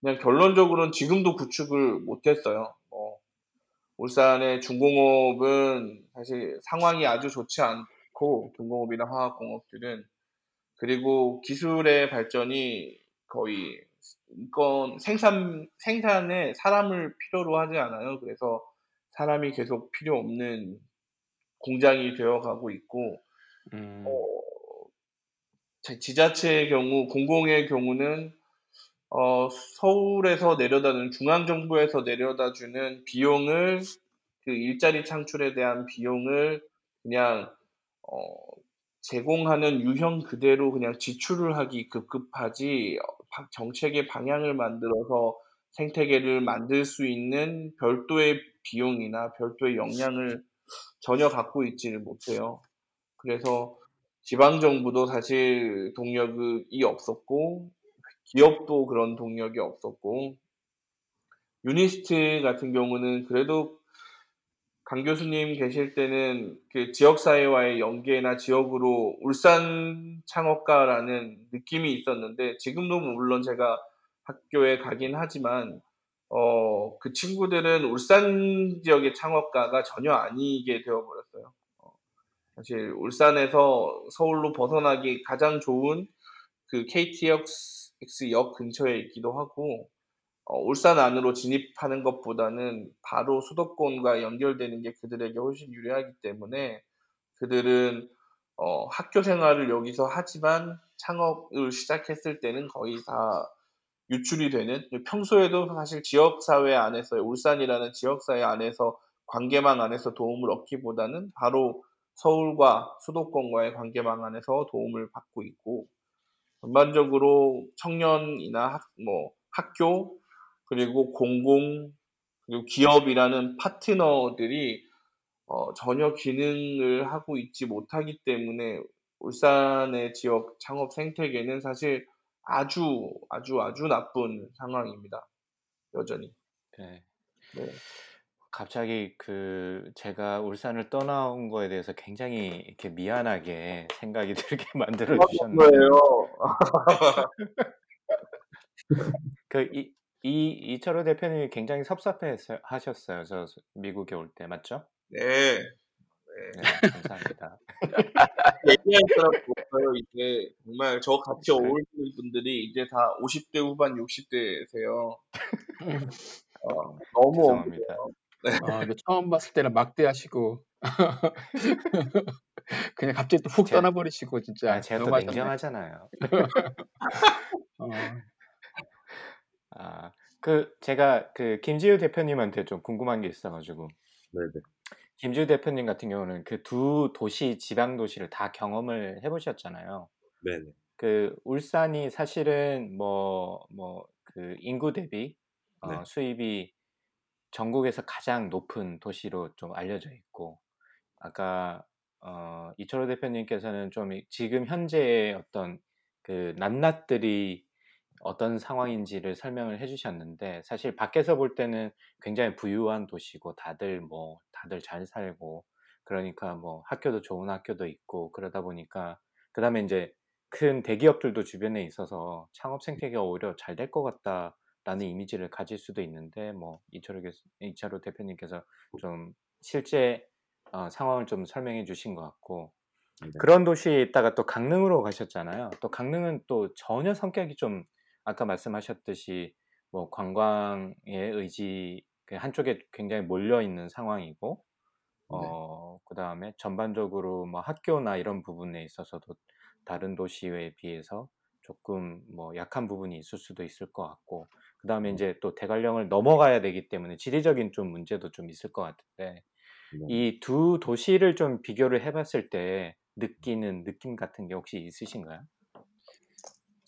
Speaker 3: 그냥 결론적으로는 지금도 구축을 못했어요. 뭐 울산의 중공업은 사실 상황이 아주 좋지 않고 중공업이나 화학공업들은 그리고 기술의 발전이 거의 이건 생산 생산에 사람을 필요로 하지 않아요. 그래서 사람이 계속 필요 없는 공장이 되어가고 있고
Speaker 2: 음.
Speaker 3: 어, 지자체의 경우 공공의 경우는 어, 서울에서 내려다주는 중앙정부에서 내려다주는 비용을 그 일자리 창출에 대한 비용을 그냥 어, 제공하는 유형 그대로 그냥 지출을 하기 급급하지 정책의 방향을 만들어서 생태계를 만들 수 있는 별도의 비용이나 별도의 역량을 전혀 갖고 있지를 못해요. 그래서 지방 정부도 사실 동력이 없었고 기업도 그런 동력이 없었고 유니스트 같은 경우는 그래도 강 교수님 계실 때는 그 지역사회와의 연계나 지역으로 울산 창업가라는 느낌이 있었는데 지금도 물론 제가 학교에 가긴 하지만 어, 그 친구들은 울산 지역의 창업가가 전혀 아니게 되어버렸어요. 어, 사실 울산에서 서울로 벗어나기 가장 좋은 그 KTX 역 근처에 있기도 하고 어, 울산 안으로 진입하는 것보다는 바로 수도권과 연결되는 게 그들에게 훨씬 유리하기 때문에 그들은 어, 학교 생활을 여기서 하지만 창업을 시작했을 때는 거의 다 유출이 되는 평소에도 사실 지역사회 안에서 울산이라는 지역사회 안에서 관계망 안에서 도움을 얻기보다는 바로 서울과 수도권과의 관계망 안에서 도움을 받고 있고 전반적으로 청년이나 학, 뭐 학교 그리고 공공 그리고 기업이라는 파트너들이 어, 전혀 기능을 하고 있지 못하기 때문에 울산의 지역 창업 생태계는 사실 아주 아주 아주 나쁜 상황입니다. 여전히.
Speaker 1: 네.
Speaker 3: 네.
Speaker 1: 갑자기 그 제가 울산을 떠나온 거에 대해서 굉장히 이렇게 미안하게 생각이 들게 [LAUGHS] 만들어 주셨는데.
Speaker 3: 거예요. [LAUGHS]
Speaker 1: 그이 이 이철호 대표님이 굉장히 섭섭해 하셨어요. 저 미국에 올 때 맞죠?
Speaker 3: 네.
Speaker 1: 네, [LAUGHS] 감사합니다.
Speaker 3: 얘기할 사람도 없어요. 이제 정말 저 같이
Speaker 1: 네.
Speaker 3: 어울리는 분들이 이제 다 50대 후반, 60대세요. [LAUGHS] 어, 너무
Speaker 1: 죄송합니다.
Speaker 2: 이거 처음 봤을 때는 막대하시고 [LAUGHS] 그냥 갑자기 또훅
Speaker 1: 제-
Speaker 2: 떠나버리시고 진짜
Speaker 1: 아, 제가 또. 냉정하잖아요.
Speaker 2: 어,
Speaker 1: 아, 그 제가 그 김지우 대표님한테 좀 궁금한 게 있어가지고
Speaker 4: 네네.
Speaker 1: 김지우 대표님 같은 경우는 그 두 도시 지방 도시를 다 경험을 해 보셨잖아요.
Speaker 4: 네네.
Speaker 1: 그 울산이 사실은 뭐 뭐 그 인구 대비 어,
Speaker 4: 네.
Speaker 1: 수입이 전국에서 가장 높은 도시로 좀 알려져 있고 아까 어, 이철호 대표님께서는 좀 이- 지금 현재의 어떤 그 낱낱들이 어떤 상황인지를 설명을 해 주셨는데 사실 밖에서 볼 때는 굉장히 부유한 도시고 다들 뭐 다들 잘 살고 그러니까 뭐 학교도 좋은 학교도 있고 그러다 보니까 그 다음에 이제 큰 대기업들도 주변에 있어서 창업 생태계가 오히려 잘 될 것 같다라는 이미지를 가질 수도 있는데 뭐 이철호, 교- 이철호 대표님께서 좀 실제 어, 상황을 좀 설명해 주신 것 같고
Speaker 4: 네.
Speaker 1: 그런 도시에 있다가 또 강릉으로 가셨잖아요. 또 강릉은 또 전혀 성격이 좀 아까 말씀하셨듯이 뭐 관광의 의지 그 한쪽에 굉장히 몰려 있는 상황이고 어 그다음에 전반적으로 뭐 학교나 이런 부분에 있어서도 다른 도시에 비해서 조금 뭐 약한 부분이 있을 수도 있을 것 같고 그다음에 이제 또 대관령을 넘어가야 되기 때문에 지리적인 좀 문제도 좀 있을 것 같은데
Speaker 4: 네.
Speaker 1: 이두 도시를 좀 비교를 해봤을 때 느끼는 느낌 같은 게 혹시 있으신가요?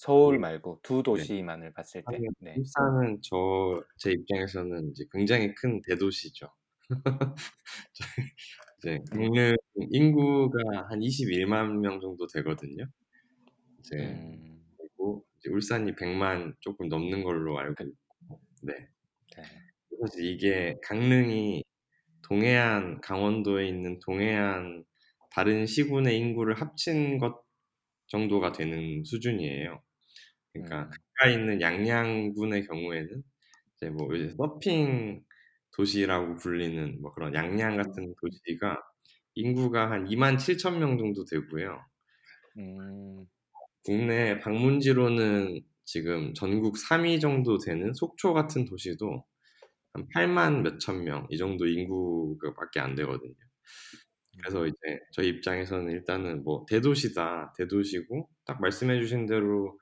Speaker 1: 서울
Speaker 4: 네.
Speaker 1: 말고 두 도시만을 봤을 때.
Speaker 4: 사실
Speaker 1: 네.
Speaker 4: 울산은 저 제 입장에서는 이제 굉장히 큰 대도시죠. [LAUGHS] 이제 강릉 인구가 한 21만 명 정도 되거든요. 이제
Speaker 1: 음,
Speaker 4: 그리고 이제 울산이 100만 조금 넘는 걸로 알고
Speaker 1: 그-
Speaker 4: 있고, 네.
Speaker 1: 네.
Speaker 4: 사실 이게 강릉이 동해안 강원도에 있는 동해안 다른 시군의 인구를 합친 것 정도가 되는 수준이에요. 그러니까
Speaker 1: 음,
Speaker 4: 가까이 있는 양양군의 경우에는 이제 뭐 이제 서핑 도시라고 불리는 뭐 그런 양양 같은 도시가 인구가 한 2만 7천 명 정도 되고요.
Speaker 1: 음,
Speaker 4: 국내 방문지로는 지금 전국 3위 정도 되는 속초 같은 도시도 한 8만 몇천 명 이 정도 인구가밖에 안 되거든요. 그래서 이제 저희 입장에서는 일단은 뭐 대도시다 대도시고 딱 말씀해 주신 대로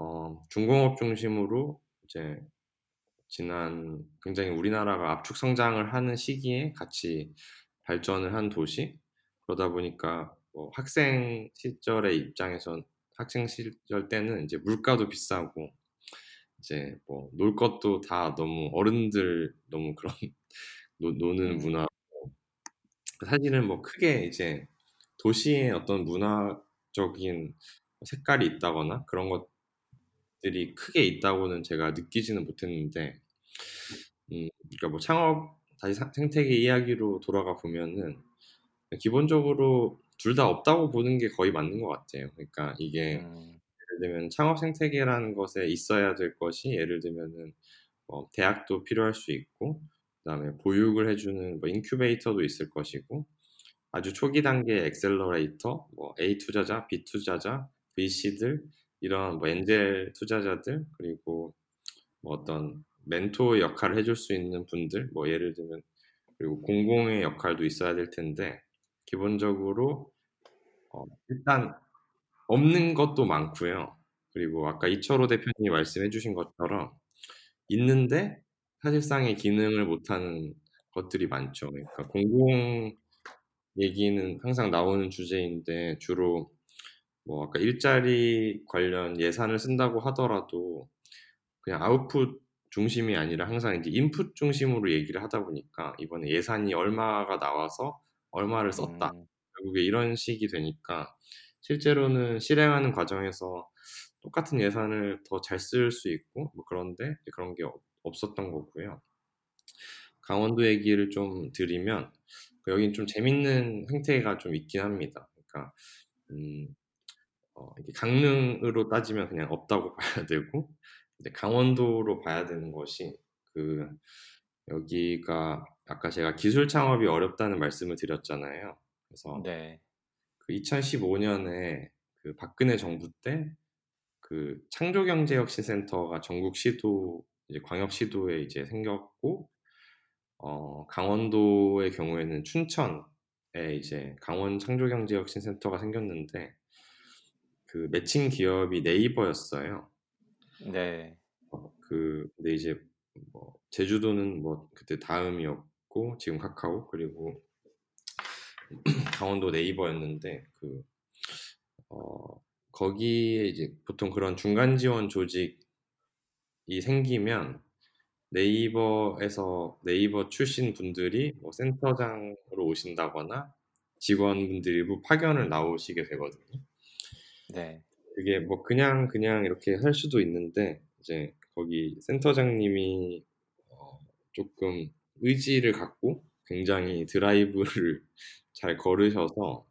Speaker 4: 어, 중공업 중심으로 이제 지난 굉장히 우리나라가 압축 성장을 하는 시기에 같이 발전을 한 도시 그러다 보니까 뭐 학생 시절의 입장에선 학생 시절 때는 이제 물가도 비싸고 이제 뭐 놀 것도 다 너무 어른들 너무 그런 [LAUGHS] 노, 노는
Speaker 1: 음.
Speaker 4: 문화 사실은 뭐 크게 이제 도시의 어떤 문화적인 색깔이 있다거나 그런 것 들이 크게 있다고는 제가 느끼지는 못했는데, 음, 그러니까 뭐 창업 다시 사- 생태계 이야기로 돌아가 보면은 기본적으로 둘 다 없다고 보는 게 거의 맞는 것 같아요. 그러니까 이게
Speaker 1: 음,
Speaker 4: 예를 들면 창업 생태계라는 것에 있어야 될 것이 예를 들면은 뭐 대학도 필요할 수 있고 그다음에 보육을 해주는 뭐 인큐베이터도 있을 것이고 아주 초기 단계 accelerator 뭐 A 투자자, B 투자자, VC들 이런 뭐 angel 투자자들 그리고 뭐 어떤 멘토 역할을 해줄 수 있는 분들 뭐 예를 들면 그리고 공공의 역할도 있어야 될 텐데 기본적으로 어, 일단 없는 것도 많고요. 그리고 아까 이철호 대표님이 말씀해 주신 것처럼 있는데 사실상의 기능을 못하는 것들이 많죠. 그러니까 공공 얘기는 항상 나오는 주제인데 주로 뭐 아까 일자리 관련 예산을 쓴다고 하더라도 그냥 아웃풋 중심이 아니라 항상 이제 인풋 중심으로 얘기를 하다 보니까 이번에 예산이 얼마가 나와서 얼마를 썼다.
Speaker 1: 음,
Speaker 4: 결국에 이런 식이 되니까 실제로는 실행하는 과정에서 똑같은 예산을 더 잘 쓸 수 있고 뭐 그런데 그런 게 없- 없었던 거고요. 강원도 얘기를 좀 드리면 그 여긴 좀 재밌는 행태가 좀 있긴 합니다. 그러니까 음, 어, 강릉으로 따지면 그냥 없다고 [LAUGHS] 봐야 되고 강원도로 봐야 되는 것이 그 여기가 아까 제가 기술 창업이 어렵다는 말씀을 드렸잖아요. 그래서
Speaker 1: 네.
Speaker 4: 그 2015년에 그 박근혜 정부 때 그 창조경제혁신센터가 전국 시도 이제 광역 시도에 이제 생겼고 어, 강원도의 경우에는 춘천 이제 강원 창조경제혁신센터가 생겼는데 그 매칭 기업이 네이버였어요.
Speaker 1: 네.
Speaker 4: 어, 그 근데 이제 뭐 제주도는 뭐 그때 다음이었고 지금 카카오 그리고 [CLEARS THROAT] 강원도 네이버였는데 그 어, 거기에 이제 보통 그런 중간 지원 조직이 생기면 네이버에서 네이버 출신 분들이 뭐 센터장으로 오신다거나 직원분들 일부 파견을 나오시게 되거든요.
Speaker 1: 네.
Speaker 4: 그게 뭐 그냥 그냥 이렇게 할 수도 있는데 이제 거기 센터장님이 어, 조금 의지를 갖고 굉장히 드라이브를 [LAUGHS] 잘 걸으셔서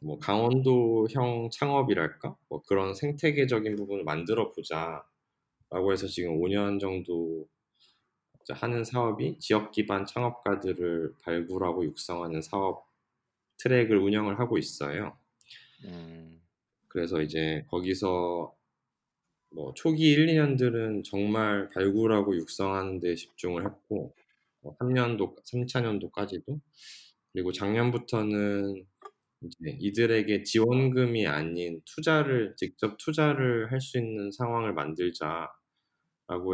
Speaker 4: 뭐 강원도형 창업이랄까 뭐 그런 생태계적인 부분을 만들어 보자라고 해서 지금 5년 정도 하는 사업이 지역 기반 창업가들을 발굴하고 육성하는 사업 트랙을 운영을 하고 있어요.
Speaker 1: 음.
Speaker 4: 그래서 이제 거기서 뭐 초기 1, 2년들은 정말 발굴하고 육성하는 데 집중을 했고 뭐 3년도, 3차 년도까지도 그리고 작년부터는 이제 이들에게 지원금이 아닌 투자를 직접 투자를 할 수 있는 상황을 만들자라고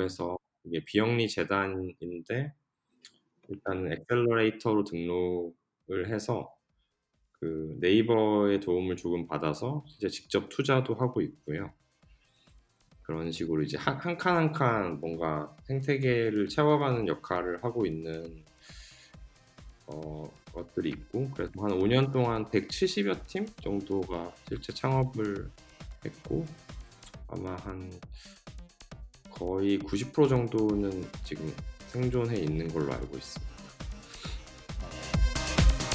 Speaker 4: 해서 이게 비영리 재단인데 일단 엑셀러레이터로 등록을 해서 그 네이버의 도움을 조금 받아서 이제 직접 투자도 하고 있고요. 그런 식으로 이제 한 칸 한 칸 뭔가 생태계를 채워가는 역할을 하고 있는 어, 것들이 있고 그래서 한 5년 동안 170여 팀 정도가 실제 창업을 했고 아마 한 거의 90% 정도는 지금 생존해 있는 걸로 알고 있습니다.